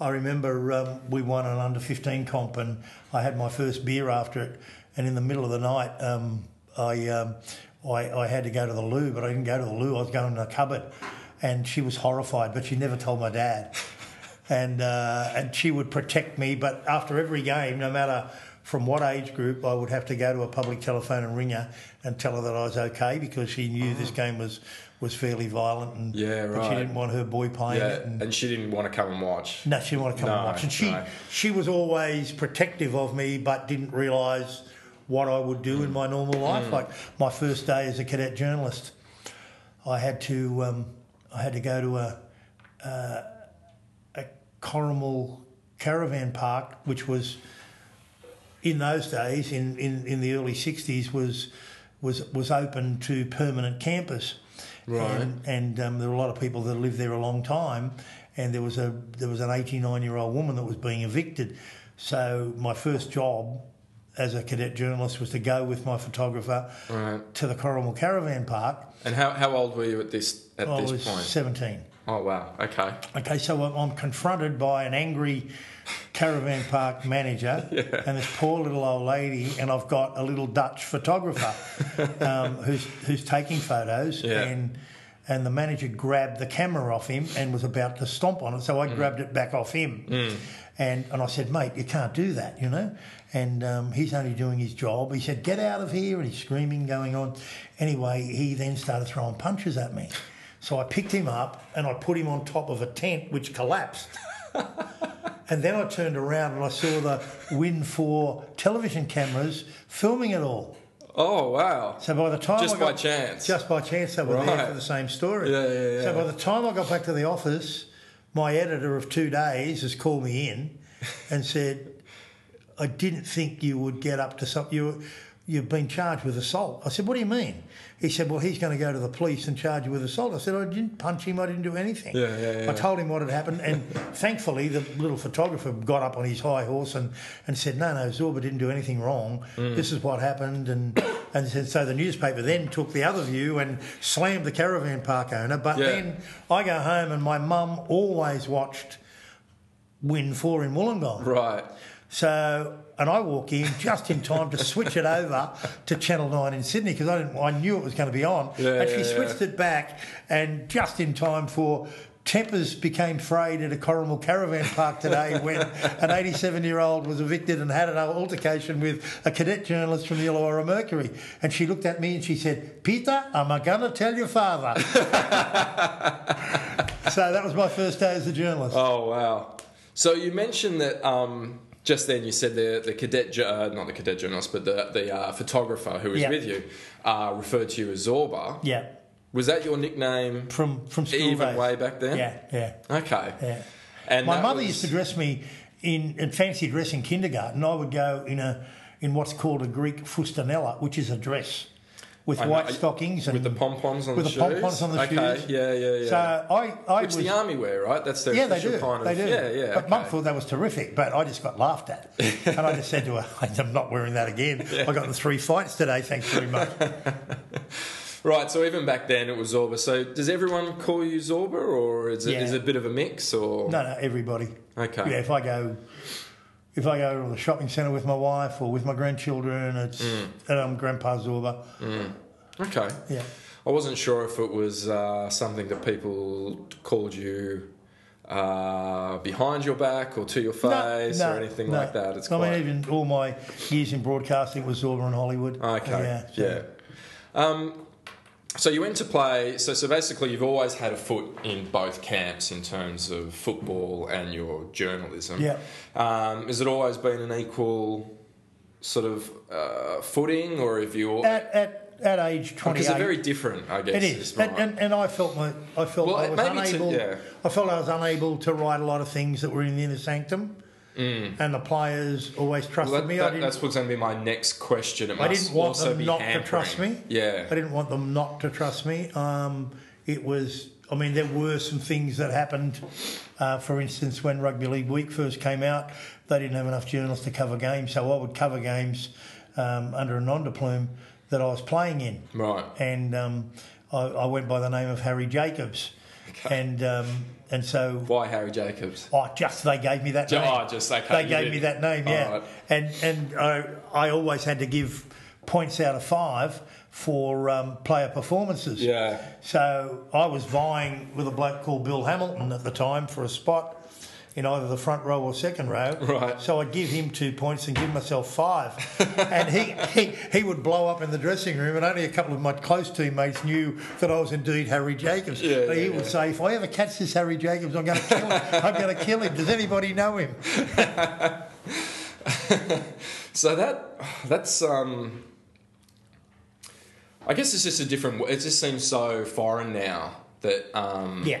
I remember um, we won an under 15 comp and I had my first beer after it. And in the middle of the night, um, I, um, I, I had to go to the loo, but I didn't go to the loo. I was going to the cupboard. And she was horrified, but she never told my dad. And, uh, and she would protect me. But after every game, no matter from what age group, I would have to go to a public telephone and ring her and tell her that I was okay because she knew this game was, was fairly violent. And, Ah. Yeah, But she didn't want her boy playing Yeah, it. And, and she didn't want to come and watch. no, she didn't want to come and watch. And she no. she was always protective of me, but didn't realise what I would do in my normal life. Mm. Like my first day as a cadet journalist, I had to um, I had to go to a uh, a Corrimal caravan park, which was in those days, in, in, in the early '60s, was was was open to permanent campers. Right. And, and um, there were a lot of people that lived there a long time, and there was a there was an 89 year old woman that was being evicted. So my first job as a cadet journalist was to go with my photographer Right. to the Corrimal Caravan Park. And how, how old were you at this at I this was point? 17. Oh wow. Okay. Okay, so I'm, confronted by an angry caravan park manager and this poor little old lady, and I've got a little Dutch photographer um, who's who's taking photos, Yeah. and and the manager grabbed the camera off him and was about to stomp on it, so I Mm. grabbed it back off him, and and I said, mate, you can't do that, you know. And um, he's only doing his job. He said, "Get out of here!" And he's screaming, going on. Anyway, he then started throwing punches at me. So I picked him up and I put him on top of a tent which collapsed. and then I turned around and I saw the Win 4 television cameras filming it all. Oh wow. So by the time Just I got, by chance? just by chance, they were there for the same story. Yeah, yeah, yeah. So by the time I got back to the office, my editor of two days has called me in and said, "I didn't think you would get up to something. You, you've been charged with assault." I said, "What do you mean?" He said, "Well, he's going to go to the police and charge you with assault." I said, "I didn't punch him. I didn't do anything." Yeah, yeah, yeah. I told him what had happened, and thankfully, the little photographer got up on his high horse and, and said, "No, no, Zorba didn't do anything wrong. Mm. This is what happened." And and said, so the newspaper then took the other view and slammed the caravan park owner. But Yeah. then I go home, and my mum always watched Win Four in Wollongong. Right. So, and I walk in just in time to switch it over to Channel Nine in Sydney because I didn't, I knew it was going to be on. Yeah, and she yeah, switched yeah. it back, and just in time for tempers became frayed at a Corrimal caravan park today when an 87-year-old was evicted and had an altercation with a cadet journalist from the Illawarra Mercury. And she looked at me and she said, "Peter, am I going to tell your father?" so that was my first day as a journalist. Oh wow! So you mentioned that um, just then. You said the the cadet, uh, not the cadet journalist, but the the uh, photographer who was Yeah. with you, uh, referred to you as Zorba. Yeah, Was that your nickname? from from school Even days. way back then? Yeah, yeah. Okay. Yeah. And My mother was- used to dress me in, in fancy dress in kindergarten. I would go in a in what's called a Greek fustanella, which is a dress with I know. white Are stockings and with the pom-poms on with the the pom poms shoes? on the Okay, shoes. yeah, yeah, yeah. So I, I Which was, the army wear, right? That's their yeah, they do. kind of. they do. Yeah, yeah. But Mum okay. thought that was terrific, but I just got laughed at, and I just said to her, "I'm not wearing that again. I got in three fights today. Thanks very much." Right, so even back then it was Zorba. So does everyone call you Zorba, or is it, Yeah. is it a bit of a mix? Or No, no, everybody. Okay. Yeah, if I go, if I go to the shopping centre with my wife or with my grandchildren, it's Mm. um, Grandpa Zorba. Okay. Yeah. I wasn't sure if it was uh, something that people called you uh, behind your back or to your face or anything no. like that. It's I quite mean, even all my years in broadcasting was all in Hollywood. okay. Yeah. Yeah. Um, so you went to play. So so basically, you've always had a foot in both camps in terms of football and your journalism. Yeah. Um, has it always been an equal sort of uh, footing, or have you? At, at, at age 28. Because they're very different, I guess. It is, right. and, and, and I felt my, I felt Well, I was maybe to- unable. yeah. I felt I was unable to write a lot of things that were in the inner sanctum, and the players always trusted Mm. Well, that, me. I that, that's what's going to be my next question. It I didn't want them not to trust me. Yeah. I didn't want them not to trust me. Um, it was, I mean, there were some things that happened. Uh, for instance, when Rugby League Week first came out, they didn't have enough journalists to cover games, so I would cover games um, under a non plume that I was playing in. Right. And um, I, I went by the name of Harry Jacobs. And um, and so Why Harry Jacobs? Oh, just they gave me that Ju- name. oh, just, okay, They gave did. me that name, yeah. Alright. And and I, I always had to give points out of five for um, player performances. Yeah. So I was vying with a bloke called Bill Hamilton at the time for a spot in either the front row or second row. Right. So I'd give him two points and give myself five. and he, he he would blow up in the dressing room, and only a couple of my close teammates knew that I was indeed Harry Jacobs. Yeah, but he yeah, would yeah. say, if I ever catch this Harry Jacobs, I'm going to kill him. I'm going to kill him. Does anybody know him? So that that's um. I guess it's just a different. It just seems so foreign now that um. Yeah.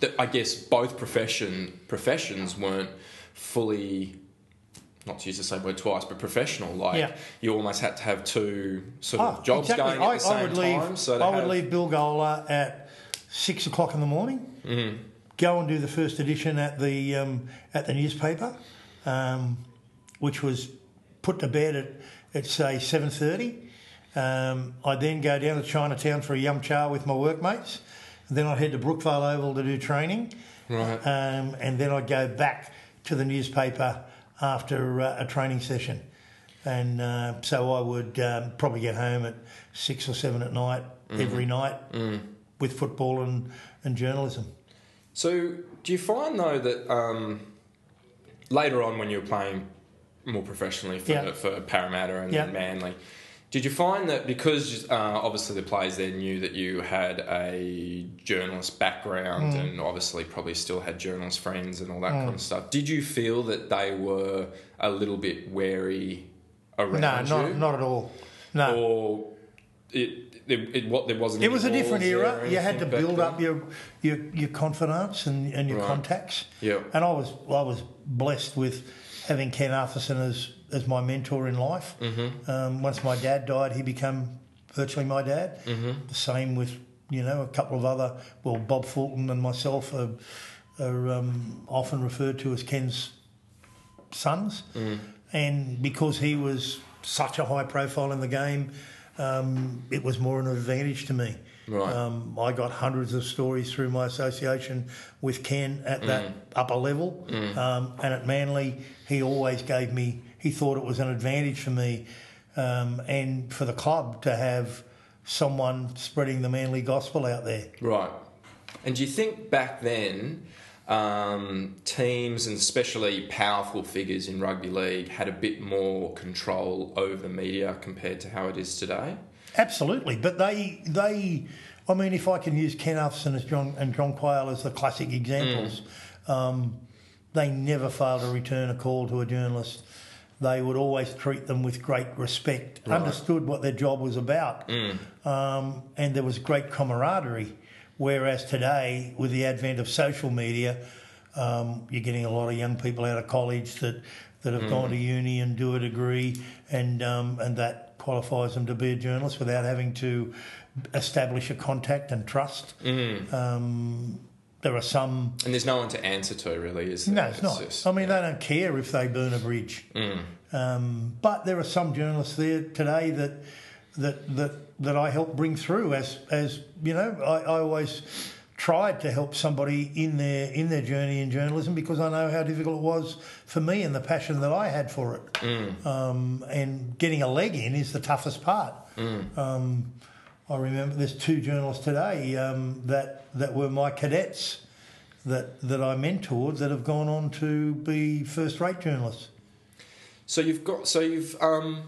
That I guess both profession professions weren't fully. Not to use the same word twice, but professional. Like Yeah. you almost had to have two sort of Oh, jobs exactly. going at I, the same I would leave, time. So I would have- leave Bilgola at six o'clock in the morning. Mm-hmm. Go and do the first edition at the um, at the newspaper, um, which was put to bed at at say seven thirty. Um, I'd then go down to Chinatown for a yum cha with my workmates. Then I'd head to Brookvale Oval to do training. Right. Um, and then I'd go back to the newspaper after uh, a training session. And uh, so I would um, probably get home at six or seven at night every night with football and, and journalism. So, do you find though that um, later on when you were playing more professionally for, Yeah. for Parramatta and Yeah. Manly, did you find that because uh, obviously the players there knew that you had a journalist background Mm. and obviously probably still had journalist friends and all that kind of stuff, did you feel that they were a little bit wary around No, you? not, not at all. No. Or it, it, it, what, there wasn't It was a different era. You had to build up your your, your confidence and, and your Right. contacts. Yeah. And I was I was blessed with having Ken Arthurson as as my mentor in life. Mm-hmm. Um, once my dad died, he became virtually my dad. Mm-hmm. The same with you know a couple of other well Bob Fulton and myself are, are um, often referred to as Ken's sons. And because he was such a high profile in the game, um, it was more an advantage to me. Right. Um, I got hundreds of stories through my association with Ken at that upper level. Um, and at Manly, he always gave me, he thought it was an advantage for me um, and for the club to have someone spreading the Manly gospel out there. Right. And do you think back then, um, teams and especially powerful figures in rugby league had a bit more control over the media compared to how it is today? Absolutely, but they they, I mean, if I can use Ken Arthurson as John and John Quayle as the classic examples, um, they never fail to return a call to a journalist. They would always treat them with great respect, understood what their job was about, um, and there was great camaraderie. Whereas today, with the advent of social media, um, you're getting a lot of young people out of college that, that have gone to uni and do a degree, and um, and that qualifies them to be a journalist without having to establish a contact and trust. Um, there are some. And there's no one to answer to, really, is there? No, it's not. just- I mean, they don't care if they burn a bridge. Um, but there are some journalists there today that that that that I help bring through as as you know. I, I always tried to help somebody in their in their journey in journalism because I know how difficult it was for me and the passion that I had for it. Um, and getting a leg in is the toughest part. Um, I remember there's two journalists today um, that that were my cadets that that I mentored that have gone on to be first-rate journalists. So you've got so you've um.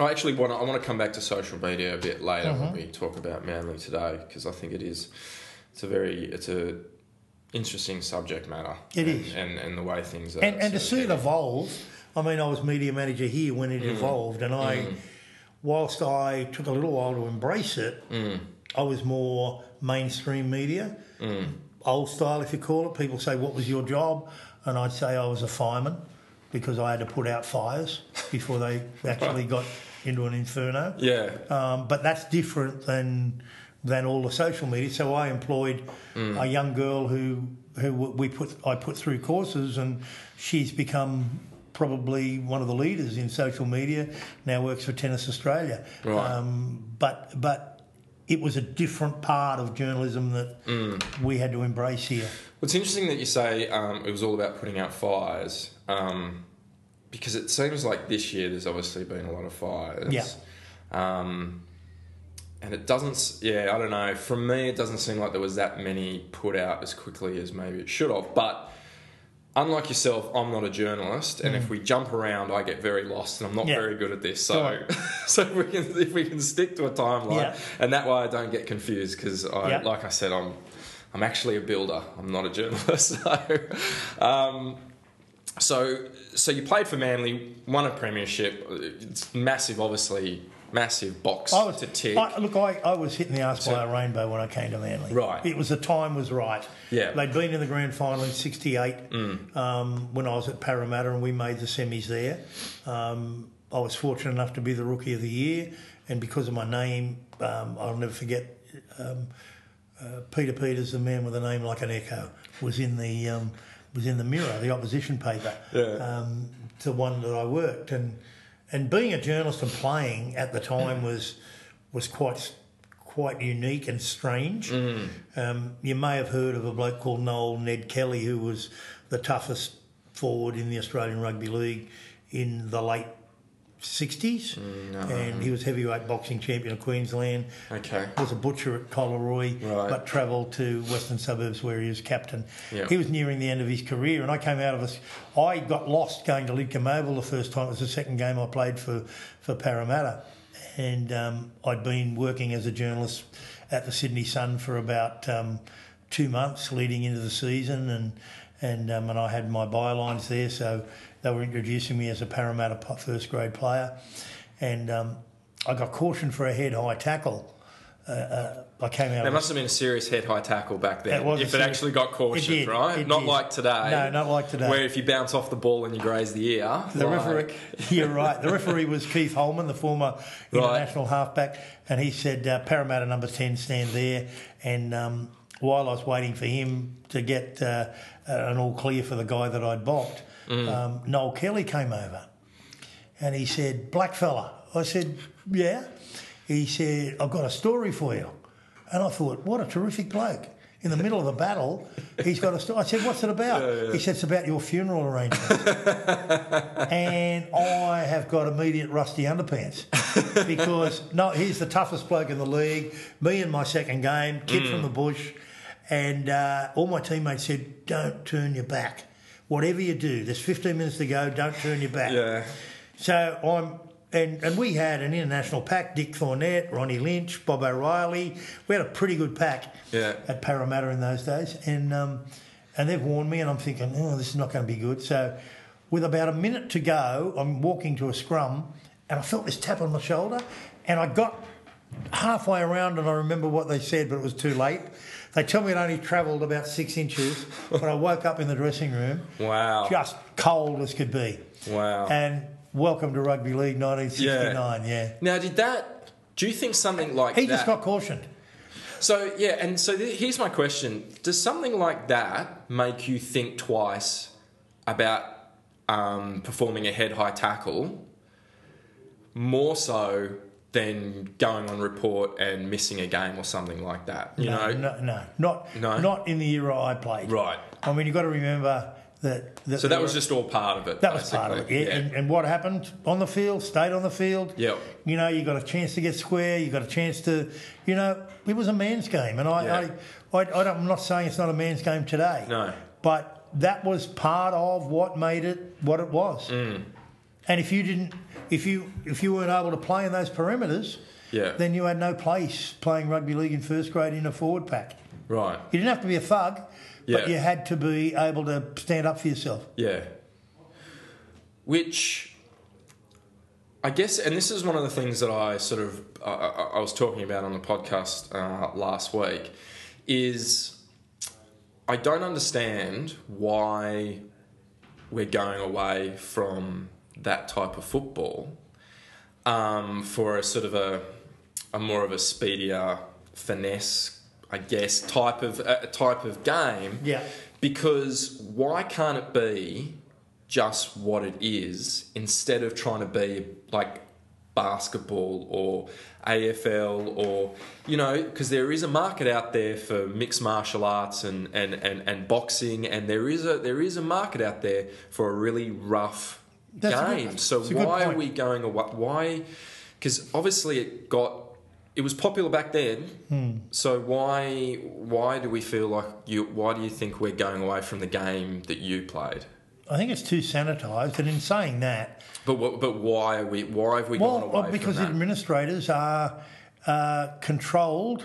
I actually want to. I want to come back to social media a bit later Mm-hmm. when we talk about Manly today because I think it is. It's a very. It's a interesting subject matter. It and, is. and and the way things are. and, and to see it evolve. I mean, I was media manager here when it evolved, and I, whilst I took a little while to embrace it, mm. I was more mainstream media, mm. old style, if you call it. People say, "What was your job?" And I'd say I was a fireman because I had to put out fires before they actually got into an inferno. Yeah. Um, but that's different than than all the social media. So I employed mm. a young girl who who we put I put through courses, and she's become probably one of the leaders in social media. Now works for Tennis Australia. Right. Um, but but it was a different part of journalism that we had to embrace here. Well, it's interesting that you say um, it was all about putting out fires, um, because it seems like this year there's obviously been a lot of fires. Yeah. Um, and it doesn't, yeah, I don't know. For me, it doesn't seem like there was that many put out as quickly as maybe it should have. But unlike yourself, I'm not a journalist, and if we jump around, I get very lost, and I'm not Mm. Yeah. very good at this. So, so if we can if we can stick to a timeline, Yeah. and that way I don't get confused because I, Yeah. like I said, I'm I'm actually a builder. I'm not a journalist. So, um, so so you played for Manly, won a premiership. It's massive, obviously, massive box I was to tick. I, look, I, I was hitting the arse So- by a rainbow when I came to Manly. Right. It was the time was right. Yeah. They'd been in the grand final in '68 um, when I was at Parramatta, and we made the semis there. Um, I was fortunate enough to be the rookie of the year, and because of my name, um, I'll never forget. Um, uh, Peter Peters, the man with a name like an echo, was in the um, was in the Mirror, the opposition paper, Yeah. um, to one that I worked, and and being a journalist and playing at the time was was quite quite unique and strange. Um, you may have heard of a bloke called Noel Ned Kelly, who was the toughest forward in the Australian Rugby League in the late 60s, and he was heavyweight boxing champion of Queensland okay. was a butcher at Collaroy, Right. but travelled to western suburbs where he was captain. Yeah. He was nearing the end of his career, and I came out of us. I got lost going to Lidcombe Oval the first time. It was the second game I played for for Parramatta, and um, I'd been working as a journalist at the Sydney Sun for about um, two months leading into the season, and and um, and I had my bylines there, so they were introducing me as a Parramatta first grade player, and um, I got cautioned for a head high tackle. Uh, uh, I came out. There must have been a serious head high tackle back then. It was a if it serious- actually got cautioned, did, right? not did. like today. No, not like today. Where if you bounce off the ball and you graze the ear. The like- referee, you're right. The referee was Keith Holman, the former international halfback, and he said, uh, "Parramatta number ten, stand there." And um, while I was waiting for him to get uh, an all clear for the guy that I'd balked, um, Noel Kelly came over, and he said, "Black fella." I said, "Yeah." He said, "I've got a story for you," and I thought, "What a terrific bloke." In the middle of a battle, he's got a story. I said, "What's it about?" He said, "It's about your funeral arrangements." and I have got immediate rusty underpants because no, he's the toughest bloke in the league. Me in my second game, kid from the bush, and uh, all my teammates said, "Don't turn your back. Whatever you do, there's 15 minutes to go. Don't turn your back." Yeah. So I'm. And, and we had an international pack: Dick Thornett, Ronnie Lynch, Bob O'Reilly. We had a pretty good pack Yeah. at Parramatta in those days, and um, and they've warned me, and I'm thinking, oh, this is not going to be good. So, with about a minute to go, I'm walking to a scrum, and I felt this tap on my shoulder, and I got halfway around, and I remember what they said, but it was too late. They tell me it only travelled about six inches, but I woke up in the dressing room, Wow. just cold as could be. Wow. And welcome to rugby league, 1969. Yeah, Now, did that? Do you think something like he that? just got cautioned. So yeah, and so th- here's my question: Does something like that make you think twice about um, performing a head high tackle, more so than going on report and missing a game or something like that? You no, know, no, no, not No? not in the era I played. right? I mean, you've got to remember that, that So that was just all part of it. that was part of it. basically. Yeah. And, and what happened on the field stayed on the field. Yep. You know, you got a chance to get square. You got a chance to, you know, it was a man's game, and I, Yeah. I, I, I don't, I'm not saying it's not a man's game today. No. But that was part of what made it what it was. Mm. And if you didn't, if you if you weren't able to play in those perimeters, Yeah. then you had no place playing rugby league in first grade in a forward pack. Right. You didn't have to be a thug, Yeah. but you had to be able to stand up for yourself. Yeah. Which I guess, and this is one of the things that I sort of I, I, I was talking about on the podcast uh, last week, is I don't understand why we're going away from that type of football um, for a sort of a, a more of a speedier finesse, I guess, type of uh, type of game. Yeah. Because why can't it be just what it is instead of trying to be like basketball or AFL or you know because there is a market out there for mixed martial arts and, and, and, and boxing and there is a there is a market out there for a really rough That's game. so that's a good why are we going away why because obviously it got it was popular back then. Hmm. so why why do we feel like you why do you think we're going away from the game that you played? I think it's too sanitised, and in saying that, but what, but why are we why have we gone away well, because administrators are uh, controlled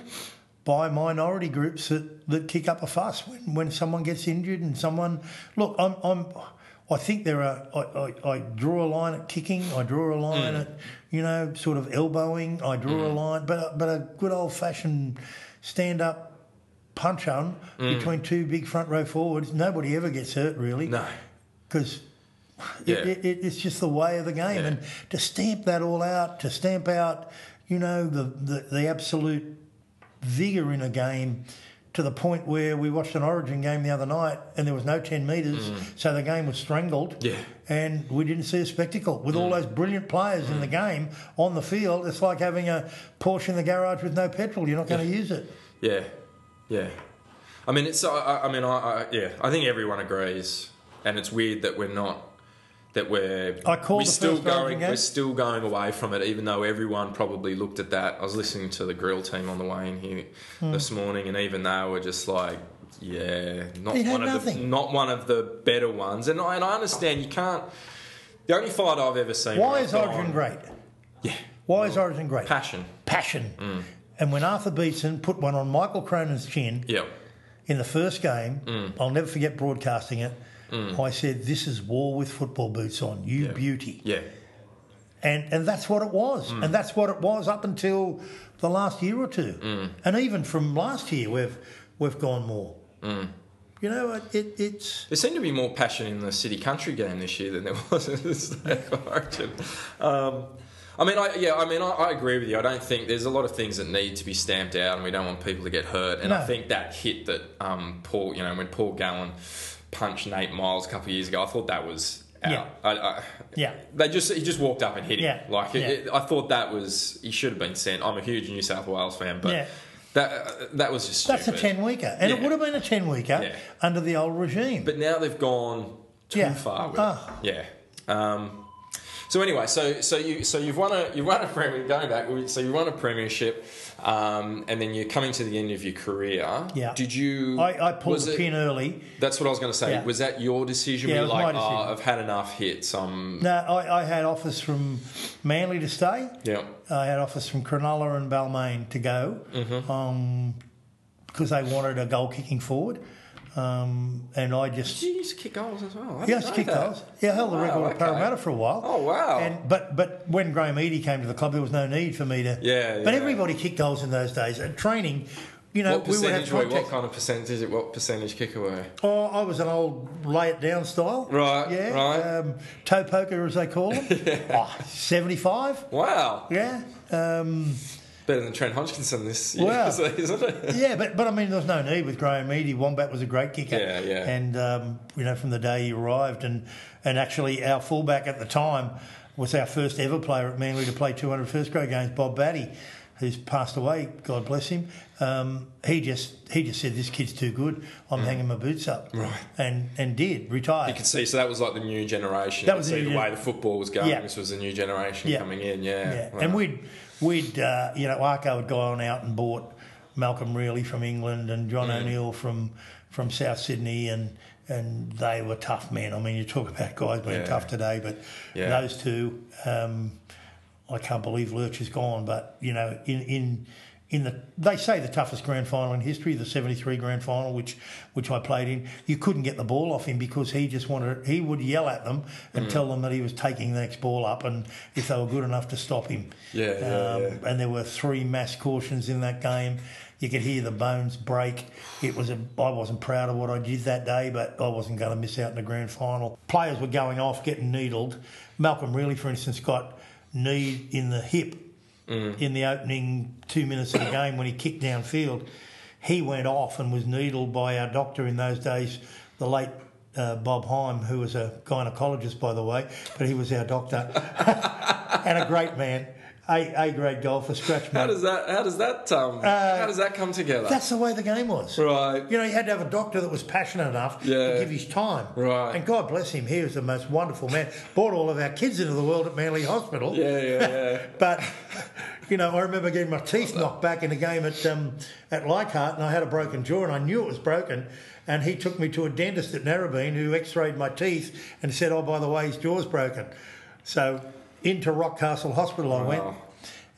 by minority groups that, that kick up a fuss when, when someone gets injured and someone look. I'm, I'm I think there are. I, I, I draw a line at kicking. I draw a line Mm. at you know sort of elbowing. I draw a line, but but a good old fashioned stand up punch on Mm. between two big front row forwards. Nobody ever gets hurt really no because Yeah. it, it, it's just the way of the game. Yeah. And to stamp that all out, to stamp out, you know, the, the, the absolute vigour in a game to the point where we watched an Origin game the other night and there was no 10 metres, so the game was strangled. Mm. Yeah. Mm. And we didn't see a spectacle. With all those brilliant players in the game on the field, it's like having a Porsche in the garage with no petrol. You're not going to use it. Yeah, yeah. I mean, it's. I, I- I mean, I, I. Yeah, I think everyone agrees, and it's weird that we're not. That we're. I called we're still going. We're still going away from it, even though everyone probably looked at that. I was listening to the grill team on the way in here Hmm. this morning, and even they were just like, "Yeah, not one of the not one of the better ones." And I, and I understand you can't. The only fight I've ever seen. Why is Origin gone- great? Yeah, Why is Origin great? passion. Passion. And when Arthur Beetson put one on Michael Cronin's chin, Yeah, in the first game, Mm. I'll never forget broadcasting it. I said, "This is war with football boots on, you beauty," yeah, and and that's what it was, Mm. and that's what it was up until the last year or two, Mm. and even from last year, we've we've gone more. Mm. You know, it, it, it's There seemed to be more passion in the city country game this year than there was in the state of origin. Um, I mean, I, yeah, I mean, I, I agree with you. I don't think there's a lot of things that need to be stamped out, and we don't want people to get hurt. And I think that hit that um, Paul, you know, when Paul Gallen punched Nate Myles a couple of years ago, I thought that was out. Yeah. I, I, Yeah. They just he just walked up and hit him. Yeah. Like it, Yeah. it- I thought that was he should have been sent. I'm a huge New South Wales fan, but Yeah. that uh, that was just stupid. that's a ten weeker, and it would have been a ten weeker Yeah. under the old regime. But now they've gone too Yeah. far with Ah. it. Yeah. Um, so anyway, so so you so you've won a you've won a premier going back. So you won a premiership, um, and then you're coming to the end of your career. Yeah. Did you? I, I pulled was the it- pin early. That's what I was going to say. Yeah. Was that your decision? Yeah, like, my oh. I've had enough hits. Um, No, I, I had offers from Manly to stay. yeah. I had offers from Cronulla and Balmain to go Mm-hmm. um, because they wanted a goal kicking forward. Um, and I just. Did you used to kick goals as well? I Yeah, I didn't used to kick that. goals. Yeah, I held the Wow, record at. Parramatta for a while. Oh, wow. And but but when Graham Eadie came to the club, there was no need for me to. Yeah, But everybody kicked goals in those days. At training, you know, What we would have percentage were? What kind of percentage? is It what percentage kick away? Oh, I was an old lay it down style. Right, Yeah. right. Um, toe poker, as they call them. oh, 75. Wow. Yeah. Um, Better than Trent Hodgkinson this year, Wow. isn't it? Yeah, but but I mean, there was no need with Graham Eadie. Wombat was a great kicker. Yeah, yeah. And um, you know, from the day he arrived, and and actually our fullback at the time was our first ever player at Manly to play 200 first grade games, Bob Batty. who's passed away, God bless him. Um, he just he just said this kid's too good. I'm hanging my boots up, Right. And and did retire. You could see, so that was like the new generation. That You was the see new the way the football was going. Yeah. This was the new generation Yeah. coming in. Yeah, Yeah, Right. and we'd we'd uh, you know Arko had gone out and bought Malcolm Reilly from England and John Mm. O'Neill from from South Sydney and and they were tough men. I mean, you talk about guys being Yeah. tough today, but Yeah. those two, um, I can't believe Lurch is gone. But you know, in in in the they say the toughest grand final in history, the '73 grand final, which which I played in. You couldn't get the ball off him because he just wanted. He would yell at them and Mm. tell them that he was taking the next ball up, and if they were good enough to stop him. Yeah, yeah, um, yeah. And there were three mass cautions in that game. You could hear the bones break. It was a. I wasn't proud of what I did that day, but I wasn't going to miss out in the grand final. Players were going off, getting needled. Malcolm Reilly, for instance, got kneed in the hip Mm. in the opening two minutes of the game when he kicked downfield. He went off and was needled by our doctor in those days, the late uh, Bob Heim, who was a gynecologist, by the way, but he was our doctor and a great man, a A grade golfer, scratch how does that? How does that? Um, how does that come together? Uh, That's the way the game was. right. You know, you had to have a doctor that was passionate enough Yeah. to give his time. Right. And God bless him, he was the most wonderful man. Brought all of our kids into the world at Manly Hospital. Yeah, yeah, yeah. But you know, I remember getting my teeth knocked back in a game at um, at Leichhardt, and I had a broken jaw, and I knew it was broken. And he took me to a dentist at Narrabeen who X-rayed my teeth and said, "Oh, by the way, his jaw's broken." So into Rockcastle Hospital I went, Wow.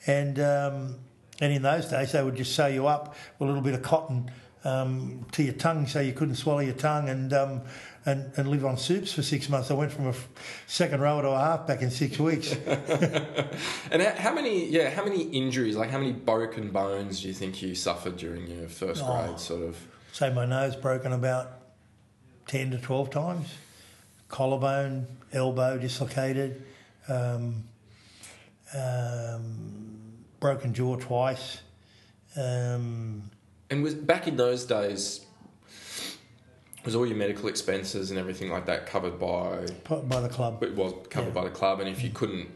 and um, and in those days they would just sew you up with a little bit of cotton um, to your tongue so you couldn't swallow your tongue and. Um, and, and live on soups for six months. I went from a f- second row to a half back in six weeks. And how, how many? Yeah, how many injuries? Like how many broken bones do you think you suffered during your first Oh. grade? Sort of. Say my nose broken about 10 to 12 times. Collarbone, elbow dislocated, um, um, broken jaw twice. Um, And was back in those days, was all your medical expenses and everything like that covered by? by the club. It was covered Yeah. by the club, and if you couldn't.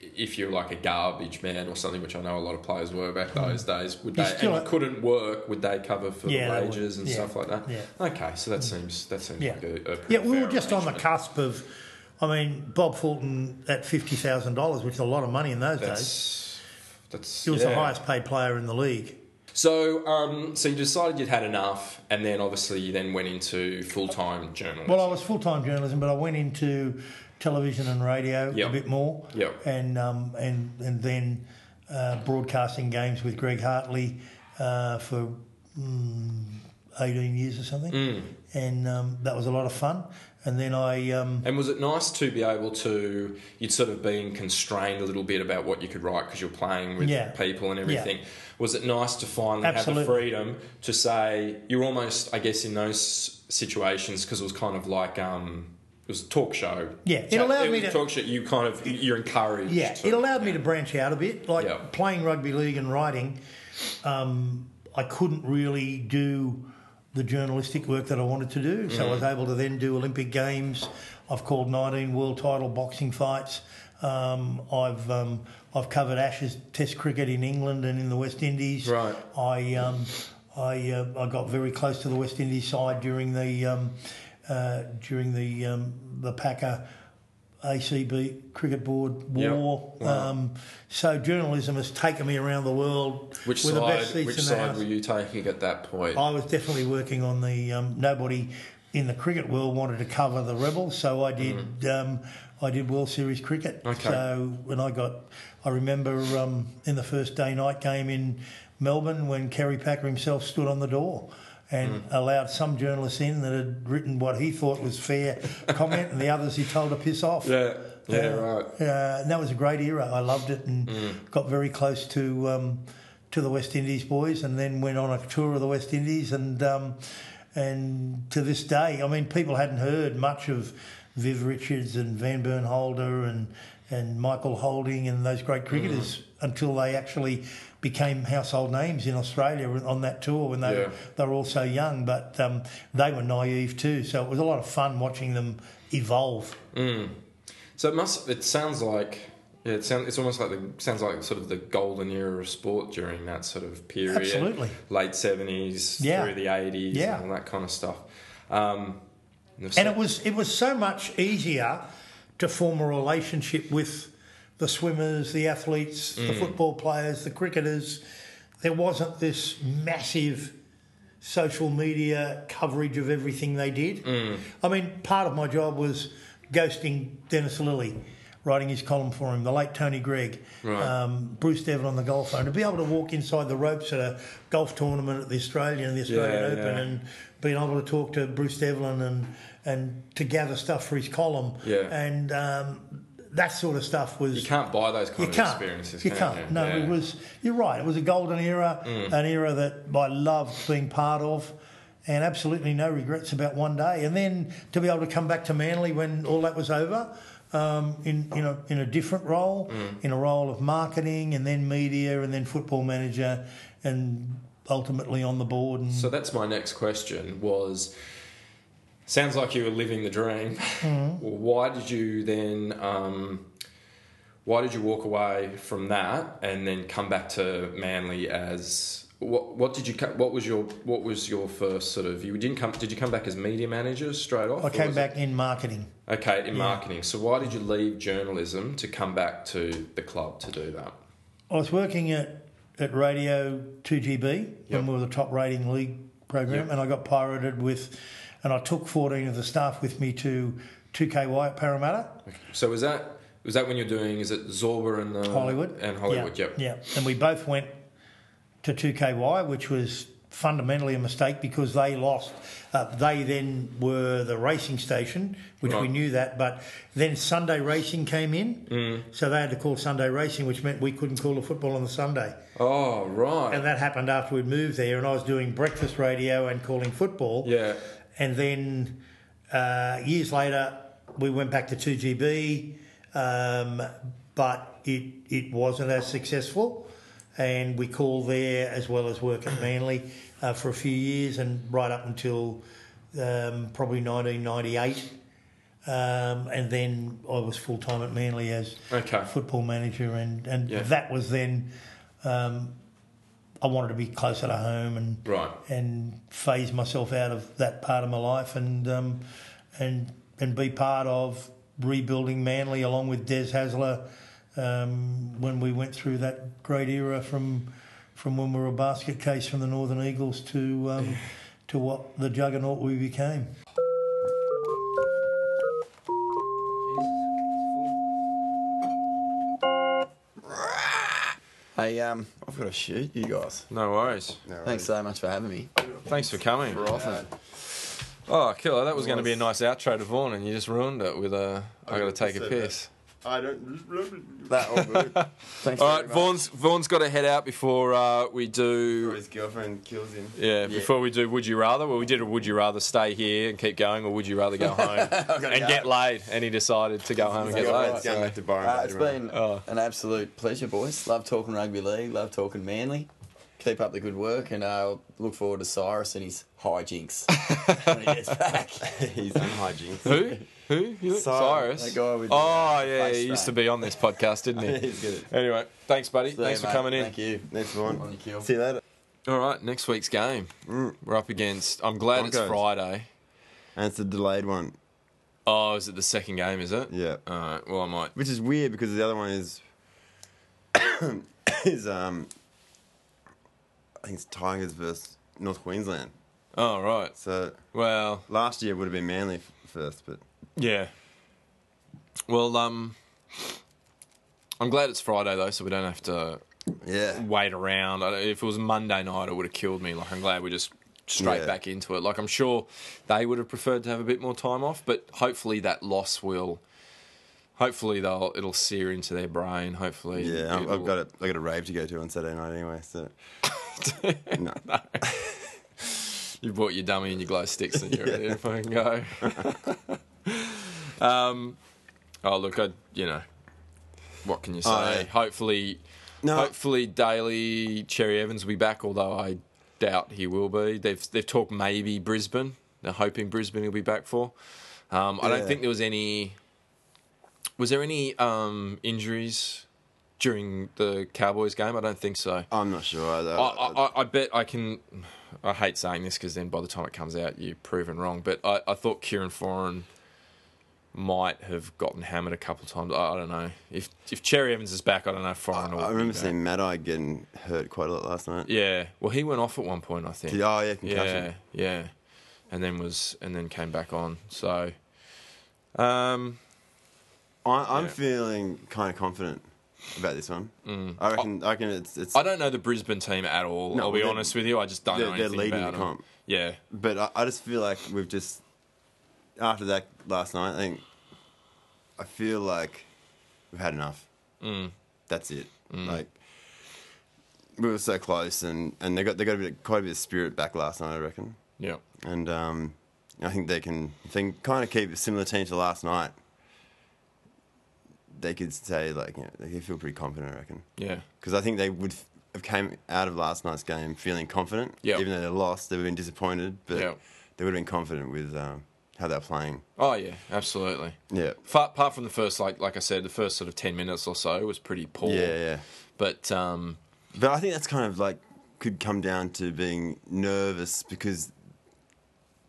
If you're like a garbage man or something, which I know a lot of players were back those days, would You they and you couldn't work? Would they cover for Yeah, the they would. wages and Yeah. stuff like that? Yeah. Okay, so that seems that seems Yeah. like a, a Yeah, we were just on the cusp of, I mean, Bob Fulton at $50,000, which is a lot of money in those days. That's that's He was yeah. the highest paid player in the league. So, um, so you decided you'd had enough, and then obviously you then went into full time journalism. Well, I was full time journalism, but I went into television and radio Yep. a bit more. Yep. And um, and and then uh, broadcasting games with Greg Hartley uh, for mm, eighteen years or something, Mm. and um, that was a lot of fun. And then I um, and was it nice to be able to? You'd sort of been constrained a little bit about what you could write because you're playing with Yeah. people and everything. Was it nice to finally have the freedom to say you're almost, I guess, in those situations because it was kind of like um, it was a talk show. Yeah, it Chat- allowed it me to- talk show. You kind of you're encouraged. yeah, to- it allowed me to branch out a bit. Like Yeah. playing rugby league and writing, um, I couldn't really do the journalistic work that I wanted to do. So I was able to then do Olympic Games. I've called 19 world title boxing fights. Um, I've um, I've covered Ashes Test cricket in England and in the West Indies. Right. I um, I uh, I got very close to the West Indies side during the um, uh, during the um, the Packer ACB cricket board Yep. war. Wow. Um, so journalism has taken me around the world Which with the best side? seats Which in the side were you taking at that point? I was definitely working on the um, nobody in the cricket world wanted to cover the rebels, so I did. Um, I did World Series cricket. Mm. Okay. So when I got, I remember um, in the first day night game in Melbourne when Kerry Packer himself stood on the door. And Mm. allowed some journalists in that had written what he thought was fair comment, and the others he told to piss off. yeah, yeah, Uh, right. Uh, and that was a great era. I loved it and Mm. got very close to um, to the West Indies boys, and then went on a tour of the West Indies. And um, and to this day, I mean, people hadn't heard much of Viv Richards and Vanburn Holder and and Michael Holding and those great cricketers Mm. until they actually became household names in Australia on that tour when they Yeah. were, they were all so young. But um, they were naive too, so it was a lot of fun watching them evolve. So it must. It sounds like Yeah, it sounds. It's almost like the sounds like sort of the golden era of sport during that sort of period. Absolutely. Late seventies Yeah. through the eighties Yeah. and all that kind of stuff. Um, And it was it was so much easier to form a relationship with the swimmers, the athletes, the football players, the cricketers. There wasn't this massive social media coverage of everything they did. I mean, part of my job was ghosting Dennis Lillee, writing his column for him, the late Tony Greig, Right. um, Bruce Devlin on the golf phone. To be able to walk inside the ropes at a golf tournament at the Australian and the Australian Yeah, Open yeah. and being able to talk to Bruce Devlin and and to gather stuff for his column. Yeah. And um, that sort of stuff was you can't buy those kind you of can't. experiences. You can can't. You? No, Yeah. Mm. it was. You're right. It was a golden era, an era that I loved being part of, and absolutely no regrets about one day. And then to be able to come back to Manly when all that was over, um, in in a in a different role, Mm. in a role of marketing, and then media, and then football manager, and ultimately on the board. And So that's my next question. Was sounds like you were living the dream. Well, why did you then? Um, why did you walk away from that and then come back to Manly as what? What did you? What was your? What was your first sort of? You didn't come. Did you come back as media manager straight off? I came was it- back in marketing. Okay, in marketing. So why did you leave journalism to come back to the club to do that? I was working at, at Radio 2GB Yep. when we were the top rating league program, Yep. and I got pirated with, and I took 14 of the staff with me to 2KY at Parramatta, So was that was that when you're doing? Is it Zorba and the Hollywood. and Hollywood? Yeah, Yep. Yeah, and we both went to 2KY, which was fundamentally a mistake because they lost. Uh, they then were the racing station, which we knew that, but then Sunday racing came in, Mm. so they had to call Sunday racing, which meant we couldn't call the football on the Sunday. Oh right. And that happened after we'd moved there, and I was doing breakfast radio and calling football. yeah. And then uh, years later, we went back to 2GB, um, but it, it wasn't as successful. And we called there as well as work at Manly uh, for a few years and right up until um, probably 1998. Um, and then I was full time at Manly as Okay. football manager, and, and Yeah. that was then. Um, I wanted to be closer to home and Right. and phase myself out of that part of my life and um, and and be part of rebuilding Manly along with Des Hasler um, when we went through that great era from from when we were a basket case from the Northern Eagles to um, to what the juggernaut we became. Hey, um, I've got to shoot you guys. No worries. Thanks so much for having me. Thanks for coming. For often. Oh, killer! That was going to be a nice outro to Vaughan, and you just ruined it with a. I got to take a said piss. I don't. That all good. Thanks All very right, much. Vaughan's Vaughan's got to head out before uh, we Or do. his girlfriend kills him. Yeah, before we do. Would you rather? Well, we did a Would you rather stay here and keep going, or would you rather go home and go. get laid? And he decided to go home and get laid. right, going back to Byron Uh, it's later been Oh. an absolute pleasure, boys. Love talking rugby league. Love talking Manly. Keep up the good work, and I'll look forward to Cyrus and his hijinks when he gets back. He's on hijinks. Who? Who? You Cyrus. That guy with Oh uh, yeah, he used to be on this podcast, didn't he? He's good. Anyway, thanks, buddy. See you, thanks for mate. coming in. Thank you. Next On one. See you later. All right, next week's game. We're up against. I'm glad it's Friday. And it's a delayed one. Oh, is it the second game? Is it? Yeah. All right. Well, I might. Which is weird because the other one is is um I think it's Tigers versus North Queensland. Oh, right. So Well, last year would have been Manly first, but yeah. Well, um, I'm glad it's Friday though, so we don't have to yeah. wait around. If it was Monday night, it would have killed me. Like, I'm glad we're just straight Yeah. back into it. Like, I'm sure they would have preferred to have a bit more time off, but hopefully that loss will. Hopefully they'll it'll sear into their brain. Hopefully, Yeah, I've, I've got a I got a rave to go to on Saturday night anyway. So no, You brought your dummy and your glow sticks, and you're ready to fucking go. um, oh look, I you know, what can you say? Hopefully, No. hopefully Daly Cherry Evans will be back. Although I doubt he will be. They've they've talked maybe Brisbane. They're hoping Brisbane will be back for. Um, I don't think there was any Was there any um, injuries during the Cowboys game? I don't think so. I'm not sure. I, I, I, I bet I can. I hate saying this because then by the time it comes out, you're proven wrong. But I, I thought Kieran Foran might have gotten hammered a couple of times. I, I don't know if if Cherry Evans is back. I don't know if will I remember seeing Matai getting hurt quite a lot last night. Yeah, well, he went off at one point. I think. Oh yeah, yeah, concussion. yeah, yeah. and then was and then came back on. So, um, I, I'm Yeah. feeling kind of confident about this one. I reckon. I reckon it's it's. Mm. I don't know the Brisbane team at all. No, I'll be honest with you. I just don't they're, know they're leading about the them. comp, Yeah, but I, I just feel like we've just after that last night. I think I feel like we've had enough. Mm. That's it. Like we were so close, and, and they got they got a bit quite a bit of spirit back last night. I reckon. yeah, and um, I think they can if they can kind of keep a similar team to last night. They could say like you know, they could feel pretty confident. I reckon yeah, because I think they would have came out of last night's game feeling confident. Yep. even though they lost, they've been disappointed, but Yep. they would have been confident with um, how they're playing. Oh yeah, absolutely. Yeah, Fa- Apart from the first, like like I said, the first sort of ten minutes or so was pretty poor. yeah, yeah. But um, But I think that's kind of like could come down to being nervous because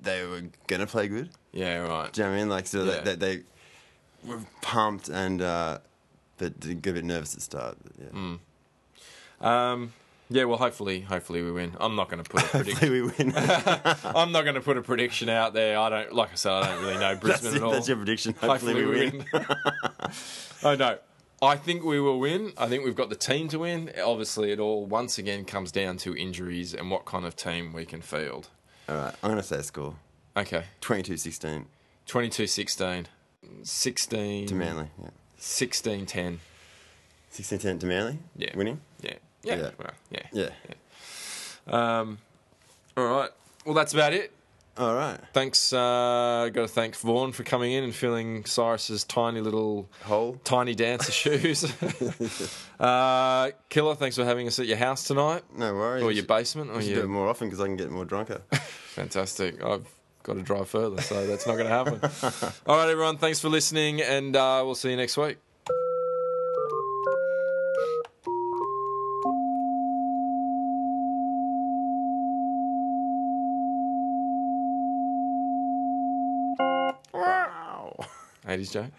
they were gonna play good. yeah, right. Do you know what I mean? Like, so Yeah. they, they, they were pumped and, uh, but got a bit nervous at the start. Yeah. Mm. Um, yeah, well, hopefully, hopefully we win. I'm not going to put a prediction. Hopefully we win. I'm not going to put a prediction out there. I don't, like I said, I don't really know Brisbane it, at all. that's your prediction. Hopefully, we win. oh no, I think we will win. I think we've got the team to win. Obviously, it all once again comes down to injuries and what kind of team we can field. All right, I'm going to say a score Okay, 22 16 22-16. 16 to Manly. Yeah. 16-10. 16 10 to Manly? Yeah. Winning? Yeah. Yeah. Yeah. Well, yeah. Yeah. Um, all right. Well, that's about it. All right. Thanks. Uh, got to thank Vaughan for coming in and filling Cyrus's tiny little Hole? tiny dancer shoes. uh, Killer, thanks for having us at your house tonight, No worries. or your basement, or we should do it more often because I can get more drunker. Fantastic. I've got to drive further, so that's not going to happen. All right, everyone. Thanks for listening, and uh, we'll see you next week. 80s joke.